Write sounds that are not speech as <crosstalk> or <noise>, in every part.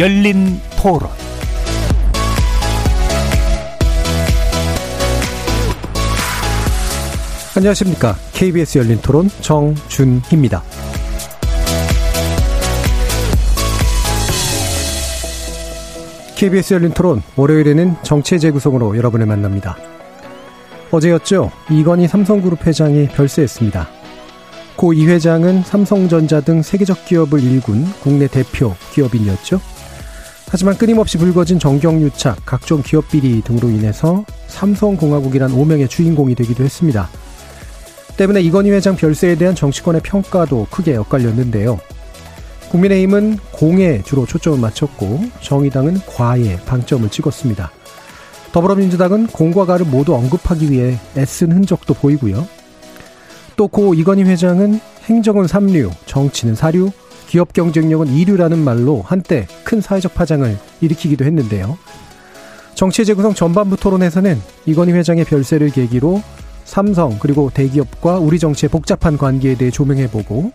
열린 토론 안녕하십니까. KBS 열린 토론 정준희입니다. KBS 열린 토론 월요일에는 정치의 재구성으로 여러분을 만납니다. 어제였죠. 이건희 삼성그룹 회장이 별세했습니다. 고 이 회장은 삼성전자 등 세계적 기업을 일군 국내 대표 기업인이었죠. 하지만 끊임없이 불거진 정경유착, 각종 기업 비리 등으로 인해서 삼성공화국이란 오명의 주인공이 되기도 했습니다. 때문에 이건희 회장 별세에 대한 정치권의 평가도 크게 엇갈렸는데요. 국민의힘은 공에 주로 초점을 맞췄고 정의당은 과에 방점을 찍었습니다. 더불어민주당은 공과 가를 모두 언급하기 위해 애쓴 흔적도 보이고요. 또 고 이건희 회장은 행정은 삼류, 정치는 사류, 기업 경쟁력은 이류라는 말로 한때 큰 사회적 파장을 일으키기도 했는데요. 정치 재구성 전반부 토론에서는 이건희 회장의 별세를 계기로 삼성 그리고 대기업과 우리 정치의 복잡한 관계에 대해 조명해보고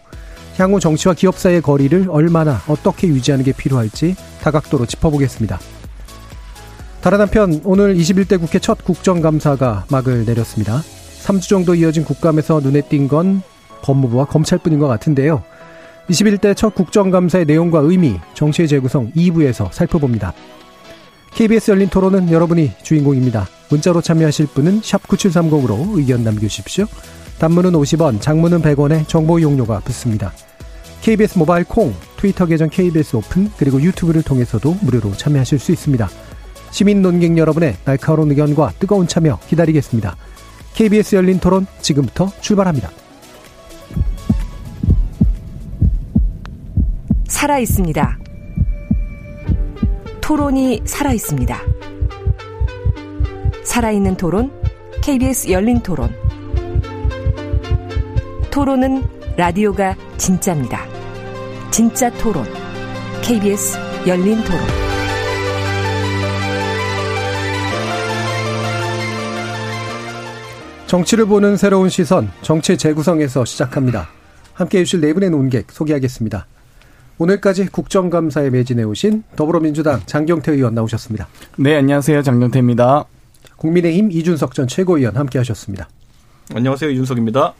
향후 정치와 기업 사이의 거리를 얼마나 어떻게 유지하는 게 필요할지 다각도로 짚어보겠습니다. 다른 한편 오늘 21대 국회 첫 국정감사가 막을 내렸습니다. 3주 정도 이어진 국감에서 눈에 띈 건 법무부와 검찰뿐인 것 같은데요. 21대 첫 국정감사의 내용과 의미, 정치의 재구성 2부에서 살펴봅니다. KBS 열린 토론은 여러분이 주인공입니다. 문자로 참여하실 분은 9730으로 의견 남겨주십시오. 단문은 50원, 장문은 100원에 정보 이용료가 붙습니다. KBS 모바일 콩, 트위터 계정 KBS 오픈, 그리고 유튜브를 통해서도 무료로 참여하실 수 있습니다. 시민 논객 여러분의 날카로운 의견과 뜨거운 참여 기다리겠습니다. KBS 열린 토론 지금부터 출발합니다. 살아 있습니다. 토론이 살아 있습니다. 살아있는 토론, KBS 열린 토론. 토론은 라디오가 진짜입니다. 진짜 토론, KBS 열린 토론. 정치를 보는 새로운 시선, 정치 재구성에서 시작합니다. 함께 해주실 네 분의 논객 소개하겠습니다. 오늘까지 국정감사에 매진해 오신 더불어민주당 장경태 의원 나오셨습니다. 네, 안녕하세요. 장경태입니다. 국민의힘 이준석 전 최고위원 함께 하셨습니다. 안녕하세요. 이준석입니다.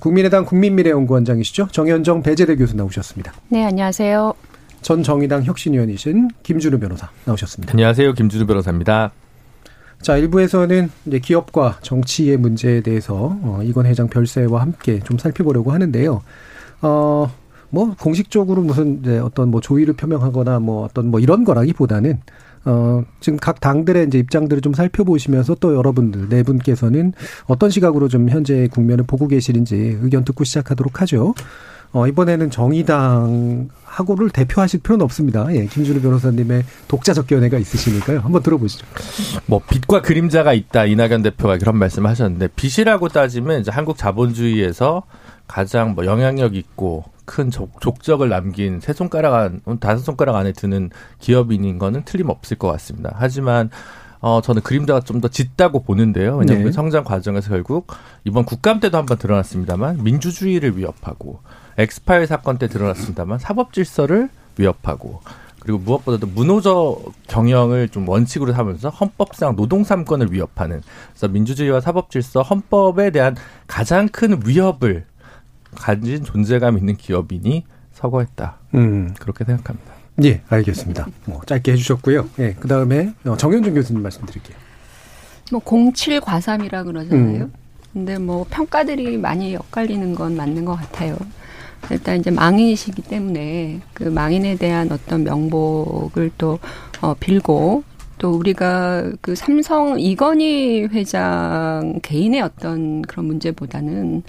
국민의당 국민미래연구원장이시죠. 정현정 배재대 교수 나오셨습니다. 네, 안녕하세요. 전 정의당 혁신위원이신 김준우 변호사 나오셨습니다. 안녕하세요. 김준우 변호사입니다. 자, 일부에서는 이제 기업과 정치의 문제에 대해서 어, 이건 회장 별세와 함께 좀 살펴보려고 하는데요. 어, 뭐 공식적으로 무슨 이제 어떤 뭐 조의를 표명하거나 뭐 어떤 뭐 이런 거라기보다는 어, 지금 각 당들의 이제 입장들을 좀 살펴보시면서 또 여러분들 네 분께서는 어떤 시각으로 좀 현재 국면을 보고 계시는지 의견 듣고 시작하도록 하죠. 어, 이번에는 정의당 하고를 대표하실 필요는 없습니다. 예, 김준우 변호사님의 독자적 견해가 있으시니까요. 한번 들어보시죠. 뭐 빛과 그림자가 있다 이낙연 대표가 그런 말씀을 하셨는데 빛이라고 따지면 이제 한국 자본주의에서 가장 뭐 영향력 있고 큰 족, 적을 남긴 세 손가락 안, 다섯 손가락 안에 드는 기업인인 거는 틀림없을 것 같습니다. 하지만 어, 저는 그림자가 좀 더 짙다고 보는데요. 왜냐하면 네. 그 성장 과정에서 결국 이번 국감 때도 한번 드러났습니다만 민주주의를 위협하고 엑스파일 사건 때 드러났습니다만 사법 질서를 위협하고 그리고 무엇보다도 문호적 경영을 좀 원칙으로 삼으면서 헌법상 노동 삼권을 위협하는 그래서 민주주의와 사법 질서 헌법에 대한 가장 큰 위협을 가진 존재감 있는 기업인이 서거했다. 음. 그렇게 생각합니다. 예, 알겠습니다. 뭐 짧게 해주셨고요. 예, 그 다음에 어, 정현준 교수님 말씀드릴게요. 뭐 07과삼이라 그러잖아요. 음. 근데 뭐 평가들이 많이 엇갈리는 건 맞는 것 같아요. 일단 이제 망인이시기 때문에 그 망인에 대한 어떤 명복을 또 어, 빌고 또 우리가 그 삼성 이건희 회장 개인의 어떤 그런 문제보다는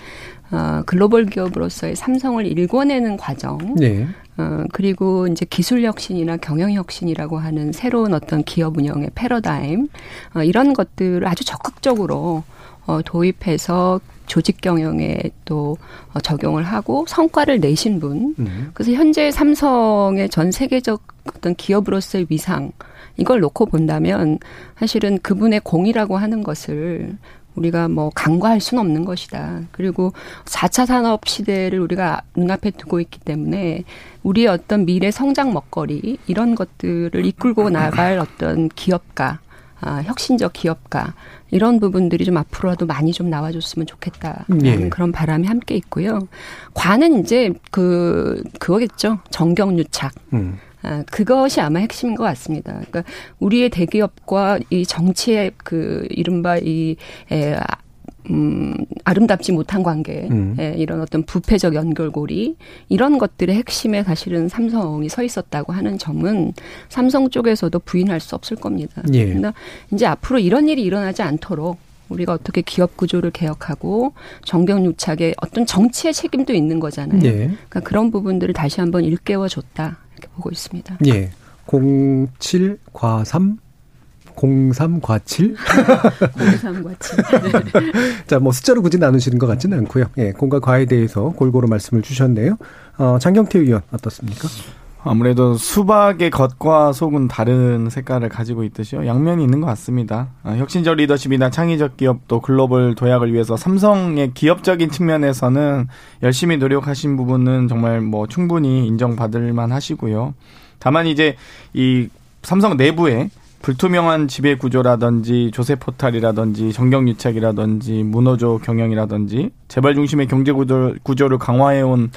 어, 글로벌 기업으로서의 삼성을 일궈내는 과정. 네. 어, 그리고 이제 기술 혁신이나 경영 혁신이라고 하는 새로운 어떤 기업 운영의 패러다임, 어, 이런 것들을 아주 적극적으로 어, 도입해서 조직 경영에 또 어, 적용을 하고 성과를 내신 분. 음. 그래서 현재 삼성의 전 세계적 어떤 기업으로서의 위상, 이걸 놓고 본다면 사실은 그분의 공이라고 하는 것을 우리가 뭐 간과할 수는 없는 것이다. 그리고 4차 산업 시대를 우리가 눈앞에 두고 있기 때문에 우리의 어떤 미래 성장 먹거리 이런 것들을 이끌고 나갈 어떤 기업가 아, 혁신적 기업가 이런 부분들이 좀 앞으로라도 많이 좀 나와줬으면 좋겠다라는 예. 그런 바람이 함께 있고요. 관은 이제 그 그거겠죠 정경유착. 음. 아, 그것이 아마 핵심인 것 같습니다. 그러니까 우리의 대기업과 이 정치의 그 이른바 이 에, 음, 아름답지 못한 관계, 음. 예, 이런 어떤 부패적 연결고리, 이런 것들의 핵심에 사실은 삼성이 서 있었다고 하는 점은 삼성 쪽에서도 부인할 수 없을 겁니다. 예. 그러나 이제 앞으로 이런 일이 일어나지 않도록 우리가 어떻게 기업 구조를 개혁하고 정경유착에 어떤 정치의 책임도 있는 거잖아요. 예. 그러니까 그런 부분들을 다시 한번 일깨워 줬다 이렇게 보고 있습니다. 예. 07 과삼 03과칠? 03과칠. <laughs> 자, 뭐 숫자로 굳이 나누시는 것 같지는 않고요. 예, 공과 과에 대해서 골고루 말씀을 주셨네요. 어, 장경태 의원 어떻습니까? 아무래도 수박의 겉과 속은 다른 색깔을 가지고 있듯이요. 양면이 있는 것 같습니다. 아, 혁신적 리더십이나 창의적 기업 또 글로벌 도약을 위해서 삼성의 기업적인 측면에서는 열심히 노력하신 부분은 정말 뭐 충분히 인정받을 만 하시고요. 다만 이제 이 삼성 내부에 불투명한 지배 구조라든지 조세 포탈이라든지 정경 유착이라든지 문호조 경영이라든지 재벌 중심의 경제 구조, 구조를 강화해 온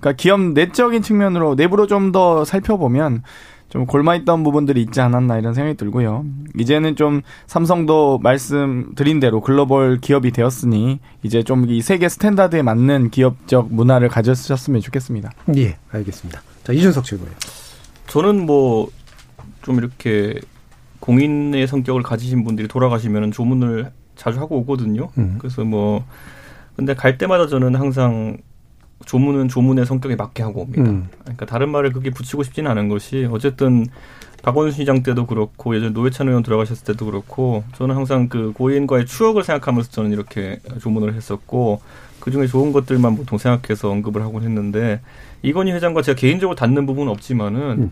그러니까 기업 내적인 측면으로 내부로 좀 더 살펴보면 좀 곪아 있던 부분들이 있지 않았나 이런 생각이 들고요. 이제는 좀 삼성도 말씀드린 대로 글로벌 기업이 되었으니 이제 좀 이 세계 스탠다드에 맞는 기업적 문화를 가졌으면 좋겠습니다. 예, 알겠습니다. 자, 이준석 최고요. 저는 뭐 좀 이렇게 공인의 성격을 가지신 분들이 돌아가시면 조문을 자주 하고 오거든요. 음. 그래서 뭐 근데 갈 때마다 저는 항상 조문은 조문의 성격에 맞게 하고 옵니다. 음. 그러니까 다른 말을 그렇게 붙이고 싶지는 않은 것이 어쨌든 박원순 시장 때도 그렇고 예전 노회찬 의원 들어가셨을 때도 그렇고 저는 항상 그 고인과의 추억을 생각하면서 저는 이렇게 조문을 했었고 그 중에 좋은 것들만 보통 생각해서 언급을 하곤 했는데 이건희 회장과 제가 개인적으로 닿는 부분은 없지만은 음.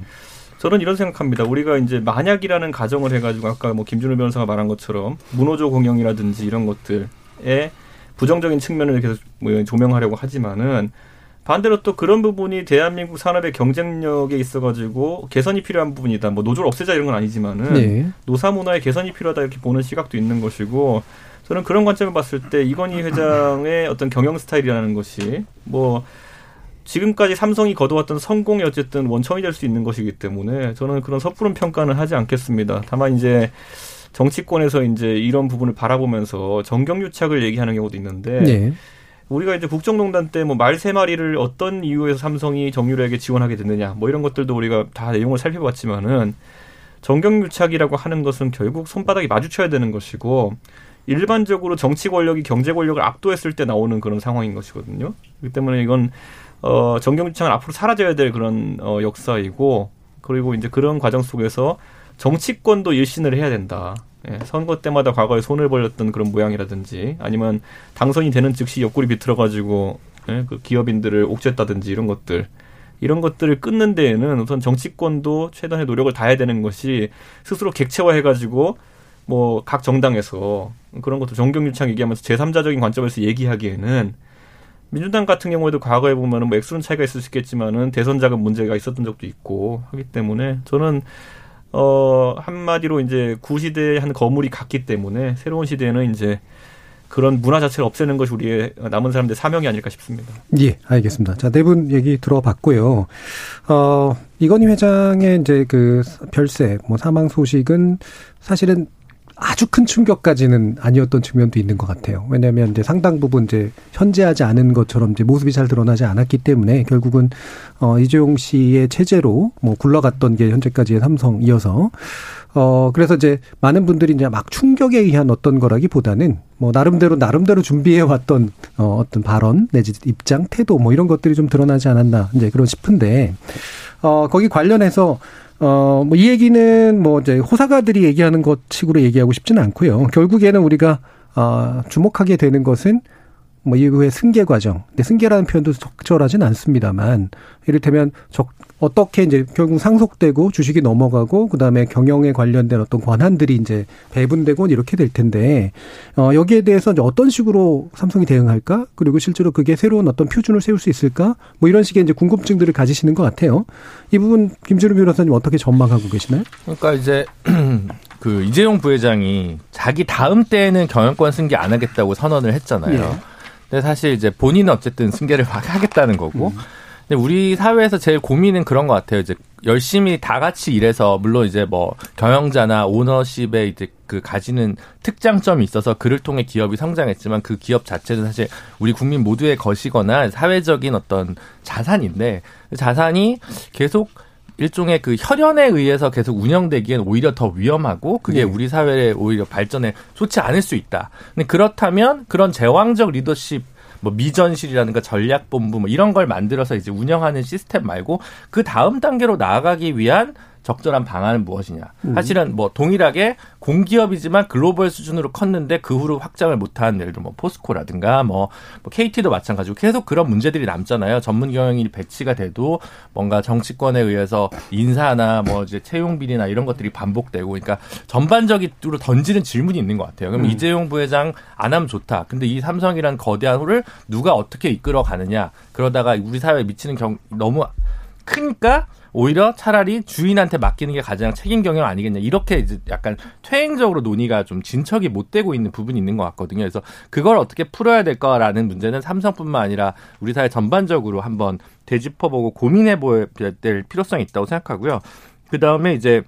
저는 이런 생각합니다. 우리가 이제 만약이라는 가정을 해가지고 아까 뭐 김준호 변호사가 말한 것처럼 문호조 공영이라든지 이런 것들에 부정적인 측면을 계속 뭐 조명하려고 하지만은 반대로 또 그런 부분이 대한민국 산업의 경쟁력에 있어가지고 개선이 필요한 부분이다. 뭐 노조를 없애자 이런 건 아니지만은 네. 노사 문화의 개선이 필요하다 이렇게 보는 시각도 있는 것이고 저는 그런 관점을 봤을 때 이건희 회장의 어떤 경영 스타일이라는 것이 뭐 지금까지 삼성이 거두었던 성공이 어쨌든 원천이 될 수 있는 것이기 때문에 저는 그런 섣부른 평가는 하지 않겠습니다. 다만 이제 정치권에서 이제 이런 부분을 바라보면서 정경유착을 얘기하는 경우도 있는데 네. 우리가 이제 국정농단 때 뭐 말 세 마리를 어떤 이유에서 삼성이 정유라에게 지원하게 됐느냐 뭐 이런 것들도 우리가 다 내용을 살펴봤지만은 정경유착이라고 하는 것은 결국 손바닥이 마주쳐야 되는 것이고 일반적으로 정치 권력이 경제 권력을 압도했을 때 나오는 그런 상황인 것이거든요. 그렇기 때문에 이건 어, 정경유착은 앞으로 사라져야 될 그런 어, 역사이고 그리고 이제 그런 과정 속에서 정치권도 일신을 해야 된다. 예, 선거 때마다 과거에 손을 벌렸던 그런 모양이라든지 아니면 당선이 되는 즉시 옆구리 비틀어가지고 예, 그 기업인들을 옥죄다든지 이런 것들 이런 것들을 끊는 데에는 우선 정치권도 최단의 노력을 다해야 되는 것이 스스로 객체화해가지고 뭐 각 정당에서 그런 것도 정경유착 얘기하면서 제3자적인 관점에서 얘기하기에는 민주당 같은 경우에도 과거에 보면은 뭐 액수는 차이가 있을 수 있겠지만은 대선 자금 문제가 있었던 적도 있고 하기 때문에 저는 어 한마디로 이제 구시대의 한 거물이 같기 때문에 새로운 시대에는 이제 그런 문화 자체를 없애는 것이 우리의 남은 사람들의 사명이 아닐까 싶습니다. 예, 알겠습니다. 자, 네 분 얘기 들어봤고요. 어, 이건희 회장의 이제 그 별세, 뭐 사망 소식은 사실은 아주 큰 충격까지는 아니었던 측면도 있는 것 같아요. 왜냐하면 이제 상당 부분 이제 현재하지 않은 것처럼 이제 모습이 잘 드러나지 않았기 때문에 결국은 어 이재용 씨의 체제로 뭐 굴러갔던 게 현재까지의 삼성이어서 어 그래서 이제 많은 분들이 이제 막 충격에 의한 어떤 거라기보다는 뭐 나름대로 나름대로 준비해 왔던 어 어떤 발언 내지 입장 태도 뭐 이런 것들이 좀 드러나지 않았나 이제 그런 싶은데 어 거기 관련해서 어, 뭐, 이 얘기는 뭐, 이제, 호사가들이 얘기하는 것 식으로 얘기하고 싶지는 않고요. 결국에는 우리가, 어, 주목하게 되는 것은, 뭐 이후에 승계 과정. 근데 승계라는 표현도 적절하진 않습니다만 이를테면 적 어떻게 이제 결국 상속되고 주식이 넘어가고 그다음에 경영에 관련된 어떤 권한들이 이제 배분되고 이렇게 될 텐데 어 여기에 대해서 이제 어떤 식으로 삼성이 대응할까? 그리고 실제로 그게 새로운 어떤 표준을 세울 수 있을까? 뭐 이런 식의 이제 궁금증들을 가지시는 것 같아요. 이 부분 김준우 변호사님 어떻게 전망하고 계시나요? 그러니까 이제 <clears throat> 그 이재용 부회장이 자기 다음 때에는 경영권 승계 안 하겠다고 선언을 했잖아요. 예. 근데 사실 이제 본인은 어쨌든 승계를 <laughs> 하겠다는 거고 음. 근데 우리 사회에서 제일 고민은 그런 것 같아요. 이제 열심히 다 같이 일해서 물론 이제 뭐 경영자나 오너십에 이제 그 가지는 특장점이 있어서 그를 통해 기업이 성장했지만 그 기업 자체는 사실 우리 국민 모두의 것이거나 사회적인 어떤 자산인데 자산이 계속 일종의 그 혈연에 의해서 계속 운영되기엔 오히려 더 위험하고 그게 네. 우리 사회의 오히려 발전에 좋지 않을 수 있다. 근데 그렇다면 그런 제왕적 리더십 뭐 미전실이라든가 전략본부 뭐 이런 걸 만들어서 이제 운영하는 시스템 말고 그 다음 단계로 나아가기 위한 적절한 방안은 무엇이냐. 음. 사실은 뭐 동일하게 공기업이지만 글로벌 수준으로 컸는데 그 후로 확장을 못한 예를 들어 뭐 포스코라든가 뭐, 뭐 KT도 마찬가지고 계속 그런 문제들이 남잖아요. 전문 경영인이 배치가 돼도 뭔가 정치권에 의해서 인사나 뭐 이제 채용 비리나 이런 것들이 반복되고 그러니까 전반적으로 던지는 질문이 있는 것 같아요. 그럼 음. 이재용 부회장 안 하면 좋다. 근데 이 삼성이란 거대한 호를 누가 어떻게 이끌어 가느냐. 그러다가 우리 사회에 미치는 경 너무 크니까 오히려 차라리 주인한테 맡기는 게 가장 책임 경영 아니겠냐 이렇게 이제 약간 퇴행적으로 논의가 좀 진척이 못 되고 있는 부분이 있는 것 같거든요. 그래서 그걸 어떻게 풀어야 될까라는 문제는 삼성뿐만 아니라 우리 사회 전반적으로 한번 되짚어보고 고민해볼 될 필요성이 있다고 생각하고요. 그 다음에 이제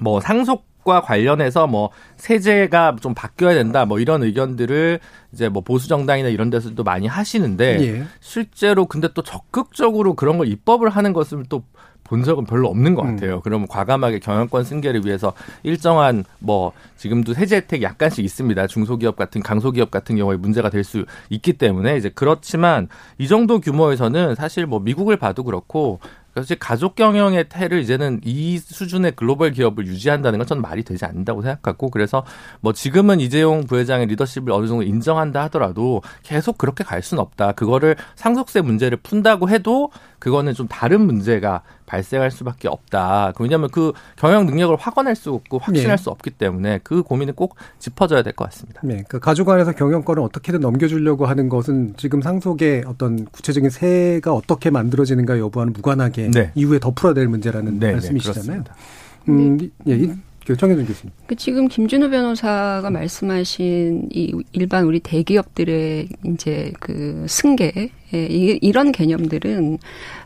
뭐 상속 과 관련해서 뭐 세제가 좀 바뀌어야 된다 뭐 이런 의견들을 이제 뭐 보수 정당이나 이런 데서도 많이 하시는데 예. 실제로 근데 또 적극적으로 그런 걸 입법을 하는 것을 또 본 적은 별로 없는 것 음. 같아요. 음. 그러면 과감하게 경영권 승계를 위해서 일정한 뭐 지금도 세제 혜택 약간씩 있습니다. 중소기업 같은 강소기업 같은 경우에 문제가 될 수 있기 때문에 이제 그렇지만 이 정도 규모에서는 사실 뭐 미국을 봐도 그렇고 사실 가족 경영의 태를 이제는 이 수준의 글로벌 기업을 유지한다는 건 저는 말이 되지 않는다고 생각하고 그래서 뭐 지금은 이재용 부회장의 리더십을 어느 정도 인정한다 하더라도 계속 그렇게 갈 수는 없다. 그거를 상속세 문제를 푼다고 해도 그거는 좀 다른 문제가 발생할 수밖에 없다. 왜냐하면 그 경영 능력을 확언할 수 없고 확신할 네. 수 없기 때문에 그 고민은 꼭 짚어줘야 될 것 같습니다. 네, 그 가족 안에서 경영권을 어떻게든 넘겨주려고 하는 것은 지금 상속의 어떤 구체적인 세가 어떻게 만들어지는가 여부와는 무관하게 네. 이후에 더 풀어야 될 문제라는 네, 네 말씀이시잖아요. 음, 예, 정혜준 교수님. 그 지금 김준호 변호사가 말씀하신 이 일반 우리 대기업들의 이제 그 승계 예, 이런 개념들은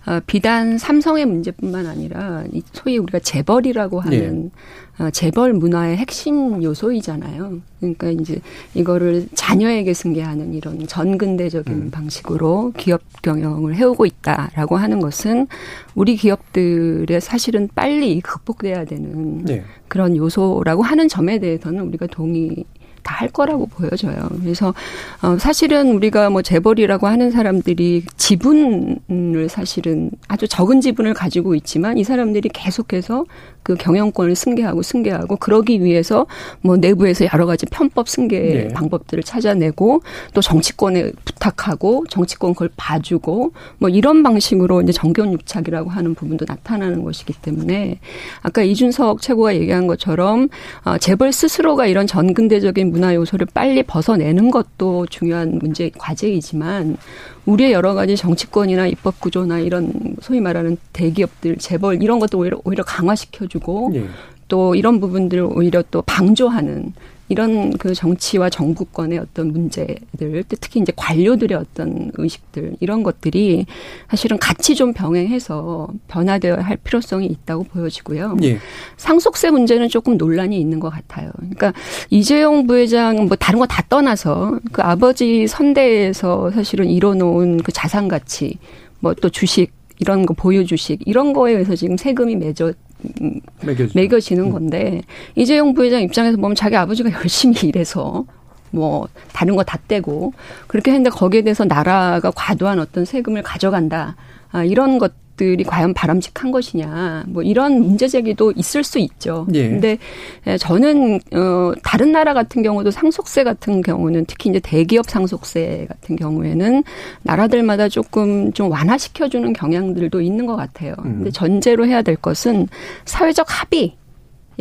어, 비단 삼성의 문제뿐만 아니라 소위 우리가 재벌이라고 하는 네. 어, 재벌 문화의 핵심 요소이잖아요. 그러니까 이제 이거를 자녀에게 승계하는 이런 전근대적인 음. 방식으로 기업 경영을 해오고 있다라고 하는 것은 우리 기업들의 사실은 빨리 극복돼야 되는 네. 그런 요소라고 하는 점에 대해서는 우리가 동의 다 할 거라고 보여져요. 그래서 어 사실은 우리가 뭐 재벌이라고 하는 사람들이 지분을 사실은 아주 적은 지분을 가지고 있지만 이 사람들이 계속해서 그 경영권을 승계하고 승계하고 그러기 위해서 뭐 내부에서 여러 가지 편법 승계 네. 방법들을 찾아내고 또 정치권에 부탁하고 정치권 그걸 봐주고 뭐 이런 방식으로 이제 정견 유착이라고 하는 부분도 나타나는 것이기 때문에 아까 이준석 최고가 얘기한 것처럼 어 재벌 스스로가 이런 전근대적인 문화 요소를 빨리 벗어내는 것도 중요한 문제 과제이지만 우리의 여러 가지 정치권이나 입법 구조나 이런 소위 말하는 대기업들 재벌 이런 것도 오히려 오히려 강화시켜주고 예. 또 이런 부분들을 오히려 또 방조하는 이런 그 정치와 정부권의 어떤 문제들, 특히 이제 관료들의 어떤 의식들, 이런 것들이 사실은 같이 좀 병행해서 변화되어야 할 필요성이 있다고 보여지고요. 예. 상속세 문제는 조금 논란이 있는 것 같아요. 그러니까 이재용 부회장 뭐 다른 거 다 떠나서 그 아버지 선대에서 사실은 이뤄놓은 그 자산 가치, 뭐 또 주식, 이런 거 보유 주식 이런 거에 의해서 지금 세금이 매져 매겨지죠. 음. 건데 이재용 부회장 입장에서 보면 자기 아버지가 <laughs> 열심히 일해서 뭐 다른 거 다 떼고 그렇게 했는데 거기에 대해서 나라가 과도한 어떤 세금을 가져간다. 아, 이런 것 것들이 과연 바람직한 것이냐 뭐 이런 문제 제기도 있을 수 있죠. 예. 근데 예, 저는 어 다른 나라 같은 경우도 상속세 같은 경우는 특히 이제 대기업 상속세 같은 경우에는 나라들마다 조금 좀 완화시켜 주는 경향들도 있는 것 같아요. 음. 근데 전제로 해야 될 것은 사회적 합의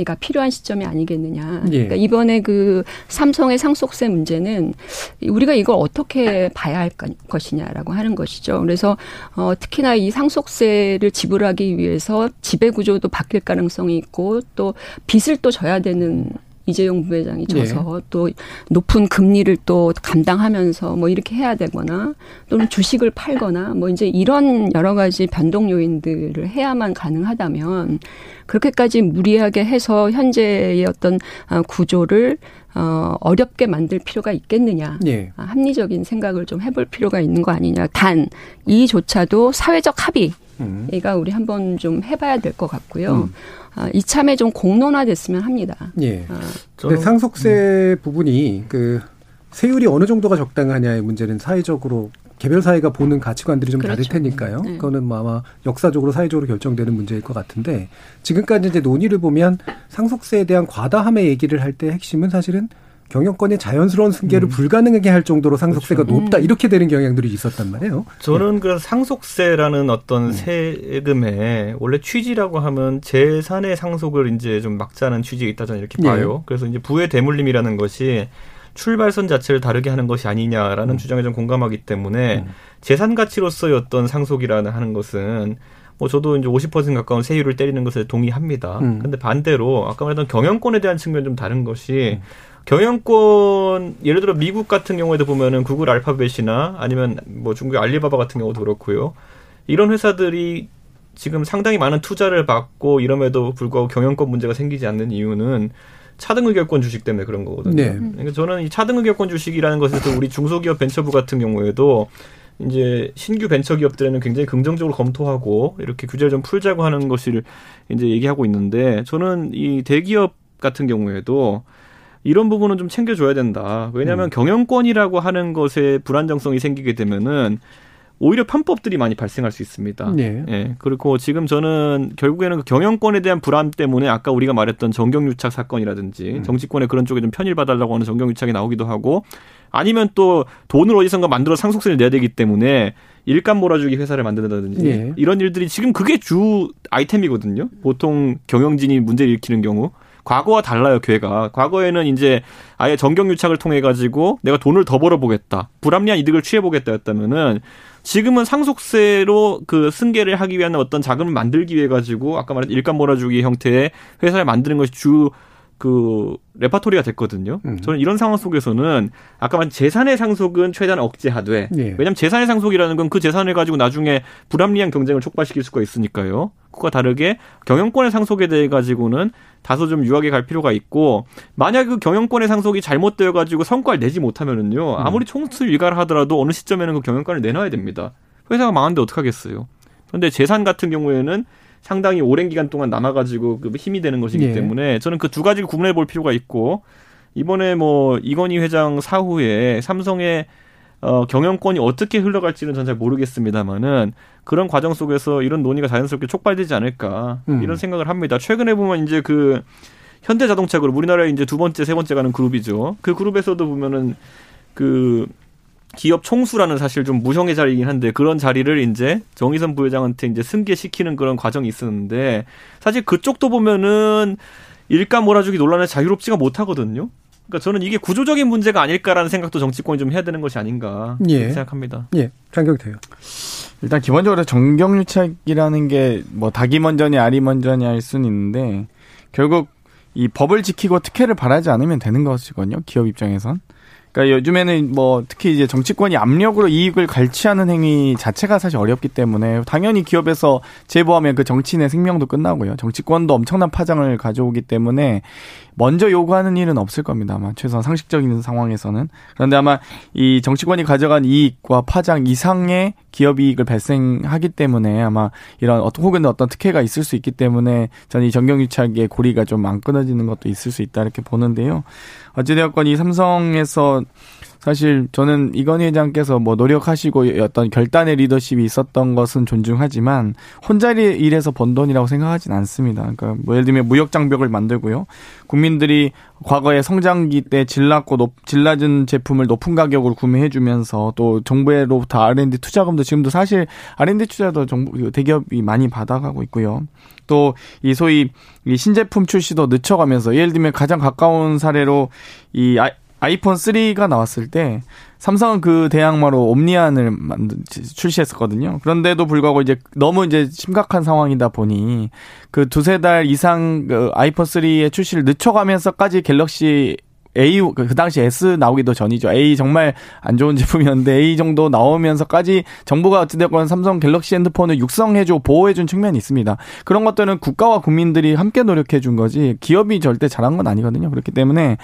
가 필요한 시점이 아니겠느냐. 예. 그러니까 이번에 그 삼성의 상속세 문제는 우리가 이걸 어떻게 봐야 할 것이냐라고 하는 것이죠. 그래서 어 특히나 이 상속세를 지불하기 위해서 지배 구조도 바뀔 가능성이 있고 또 빚을 또 져야 되는 이재용 부회장이 져서 네. 또 높은 금리를 또 감당하면서 뭐 이렇게 해야 되거나 또는 주식을 팔거나 뭐 이제 이런 여러 가지 변동 요인들을 해야만 가능하다면 그렇게까지 무리하게 해서 현재의 어떤 아, 구조를 어, 어렵게 만들 필요가 있겠느냐. 예. 아, 합리적인 생각을 좀 해볼 필요가 있는 거 아니냐. 단, 이조차도 사회적 합의. 음. 이가 우리 한번 좀 해봐야 될 것 같고요. 음. 아, 이참에 좀 공론화됐으면 합니다. 예. 아. 근데 상속세 음. 부분이 그 세율이 어느 정도가 적당하냐의 문제는 사회적으로 개별 사회가 보는 가치관들이 좀 그렇죠. 다를 테니까요. 네. 그거는 뭐 아마 역사적으로 사회적으로 결정되는 문제일 것 같은데 지금까지 이제 논의를 보면 상속세에 대한 과다함의 얘기를 할 때 핵심은 사실은 경영권의 자연스러운 승계를 음. 불가능하게 할 정도로 상속세가 그렇죠. 높다 음. 이렇게 되는 경향들이 있었단 말이에요. 저는 네. 그 상속세라는 어떤 음. 세금의 원래 취지라고 하면 재산의 상속을 이제 좀 막자는 취지가 있다 저는 이렇게 봐요. 네. 그래서 이제 부의 대물림이라는 것이 출발선 자체를 다르게 하는 것이 아니냐라는 음. 주장에 좀 공감하기 때문에 음. 재산 가치로서의 어떤 상속이라는 하는 것은 뭐 저도 이제 50% 가까운 세율을 때리는 것에 동의합니다. 음. 근데 반대로 아까 말했던 경영권에 대한 측면 좀 다른 것이 음. 경영권 예를 들어 미국 같은 경우에도 보면은 구글 알파벳이나 아니면 뭐 중국 알리바바 같은 경우도 그렇고요. 이런 회사들이 지금 상당히 많은 투자를 받고 이럼에도 불구하고 경영권 문제가 생기지 않는 이유는 차등 의결권 주식 때문에 그런 거거든요. 네. 그러니까 저는 이 차등 의결권 주식이라는 것에서 우리 중소기업 벤처부 같은 경우에도 이제 신규 벤처 기업들에는 굉장히 긍정적으로 검토하고 이렇게 규제를 좀 풀자고 하는 것을 이제 얘기하고 있는데 저는 이 대기업 같은 경우에도 이런 부분은 좀 챙겨줘야 된다. 왜냐하면 음. 경영권이라고 하는 것에 불안정성이 생기게 되면은 오히려 편법들이 많이 발생할 수 있습니다. 네. 예. 그리고 지금 저는 결국에는 그 경영권에 대한 불안 때문에 아까 우리가 말했던 정경유착 사건이라든지 음. 정치권의 그런 쪽에 좀 편일 봐달라고 하는 정경유착이 나오기도 하고 아니면 또 돈을 어디선가 만들어 상속세를 내야 되기 때문에 일감 몰아주기 회사를 만든다든지 네. 이런 일들이 지금 그게 주 아이템이거든요. 보통 경영진이 문제를 일으키는 경우. 과거와 달라요, 괴가. 과거에는 이제 아예 정경유착을 통해 가지고 내가 돈을 더 벌어보겠다. 불합리한 이득을 취해보겠다였다면은 지금은 상속세로 그 승계를 하기 위한 어떤 자금을 만들기 위해 가지고 아까 말한 일감 몰아주기 형태의 회사를 만드는 것이 주 그 레파토리가 됐거든요. 음. 저는 이런 상황 속에서는 아까 말한 재산의 상속은 최대한 억제하되 예. 왜냐하면 재산의 상속이라는 건 그 재산을 가지고 나중에 불합리한 경쟁을 촉발시킬 수가 있으니까요. 그와 다르게 경영권의 상속에 대해 가지고는 다소 좀 유하게 갈 필요가 있고 만약 그 경영권의 상속이 잘못되어 가지고 성과를 내지 못하면은요 음. 아무리 총수 일가를 하더라도 어느 시점에는 그 경영권을 내놔야 됩니다. 회사가 망한데 어떡하겠어요. 그런데 재산 같은 경우에는 상당히 오랜 기간 동안 남아가지고 그 힘이 되는 것이기 예. 때문에 저는 그 두 가지를 구분해 볼 필요가 있고 이번에 뭐 이건희 회장 사후에 삼성의 어, 경영권이 어떻게 흘러갈지는 전 잘 모르겠습니다만은 그런 과정 속에서 이런 논의가 자연스럽게 촉발되지 않을까 음. 이런 생각을 합니다. 최근에 보면 이제 그 현대자동차 그룹 우리나라에 이제 두 번째 세 번째 가는 그룹이죠. 그 그룹에서도 보면은 그 기업 총수라는 사실 좀 무형의 자리이긴 한데 그런 자리를 이제 정의선 부회장한테 이제 승계시키는 그런 과정이 있었는데 사실 그쪽도 보면은 일감 몰아주기 논란에 자유롭지가 못하거든요. 그러니까 저는 이게 구조적인 문제가 아닐까라는 생각도 정치권이 좀 해야 되는 것이 아닌가 예. 생각합니다. 예, 장경태요. 일단 기본적으로 정경유착이라는 게 뭐 닭이 먼저니 알이 먼저니 할 수는 있는데 결국 이 법을 지키고 특혜를 바라지 않으면 되는 것이거든요. 기업 입장에선. 그러니까 요즘에는 뭐 특히 이제 정치권이 압력으로 이익을 갈취하는 행위 자체가 사실 어렵기 때문에 당연히 기업에서 제보하면 그 정치인의 생명도 끝나고요. 정치권도 엄청난 파장을 가져오기 때문에 먼저 요구하는 일은 없을 겁니다. 아마 최소한 상식적인 상황에서는. 그런데 아마 이 정치권이 가져간 이익과 파장 이상의 기업 이익을 발생하기 때문에 아마 이런 어떤 혹은 어떤 특혜가 있을 수 있기 때문에 저는 이 정경유착의 고리가 좀 안 끊어지는 것도 있을 수 있다 이렇게 보는데요. 어찌되었건 이 삼성에서 사실 저는 이건희 회장께서 뭐 노력하시고 어떤 결단의 리더십이 있었던 것은 존중하지만 혼자 일해서 번 돈이라고 생각하진 않습니다. 그러니까 뭐 예를 들면 무역 장벽을 만들고요. 국민들이 과거에 성장기 때 질났고 높, 질낮은 제품을 높은 가격으로 구매해 주면서 또 정부로부터 R&D 투자금도 지금도 사실 R&D 투자도 정부 대기업이 많이 받아가고 있고요. 또 이 소위 이 신제품 출시도 늦춰가면서 예를 들면 가장 가까운 사례로 이 아이폰 3가 나왔을 때 삼성은 그 대항마로 옴니안을 만든 출시했었거든요. 그런데도 불구하고 이제 너무 이제 심각한 상황이다 보니 그 두세 달 이상 그 아이폰 3의 출시를 늦춰가면서까지 갤럭시 A 그, 그 당시 S 나오기도 전이죠. A 정말 안 좋은 제품이었는데 A 정도 나오면서까지 정부가 어찌됐건 삼성 갤럭시 핸드폰을 육성해주고 보호해준 측면이 있습니다. 그런 것들은 국가와 국민들이 함께 노력해준 거지 기업이 절대 잘한 건 아니거든요. 그렇기 때문에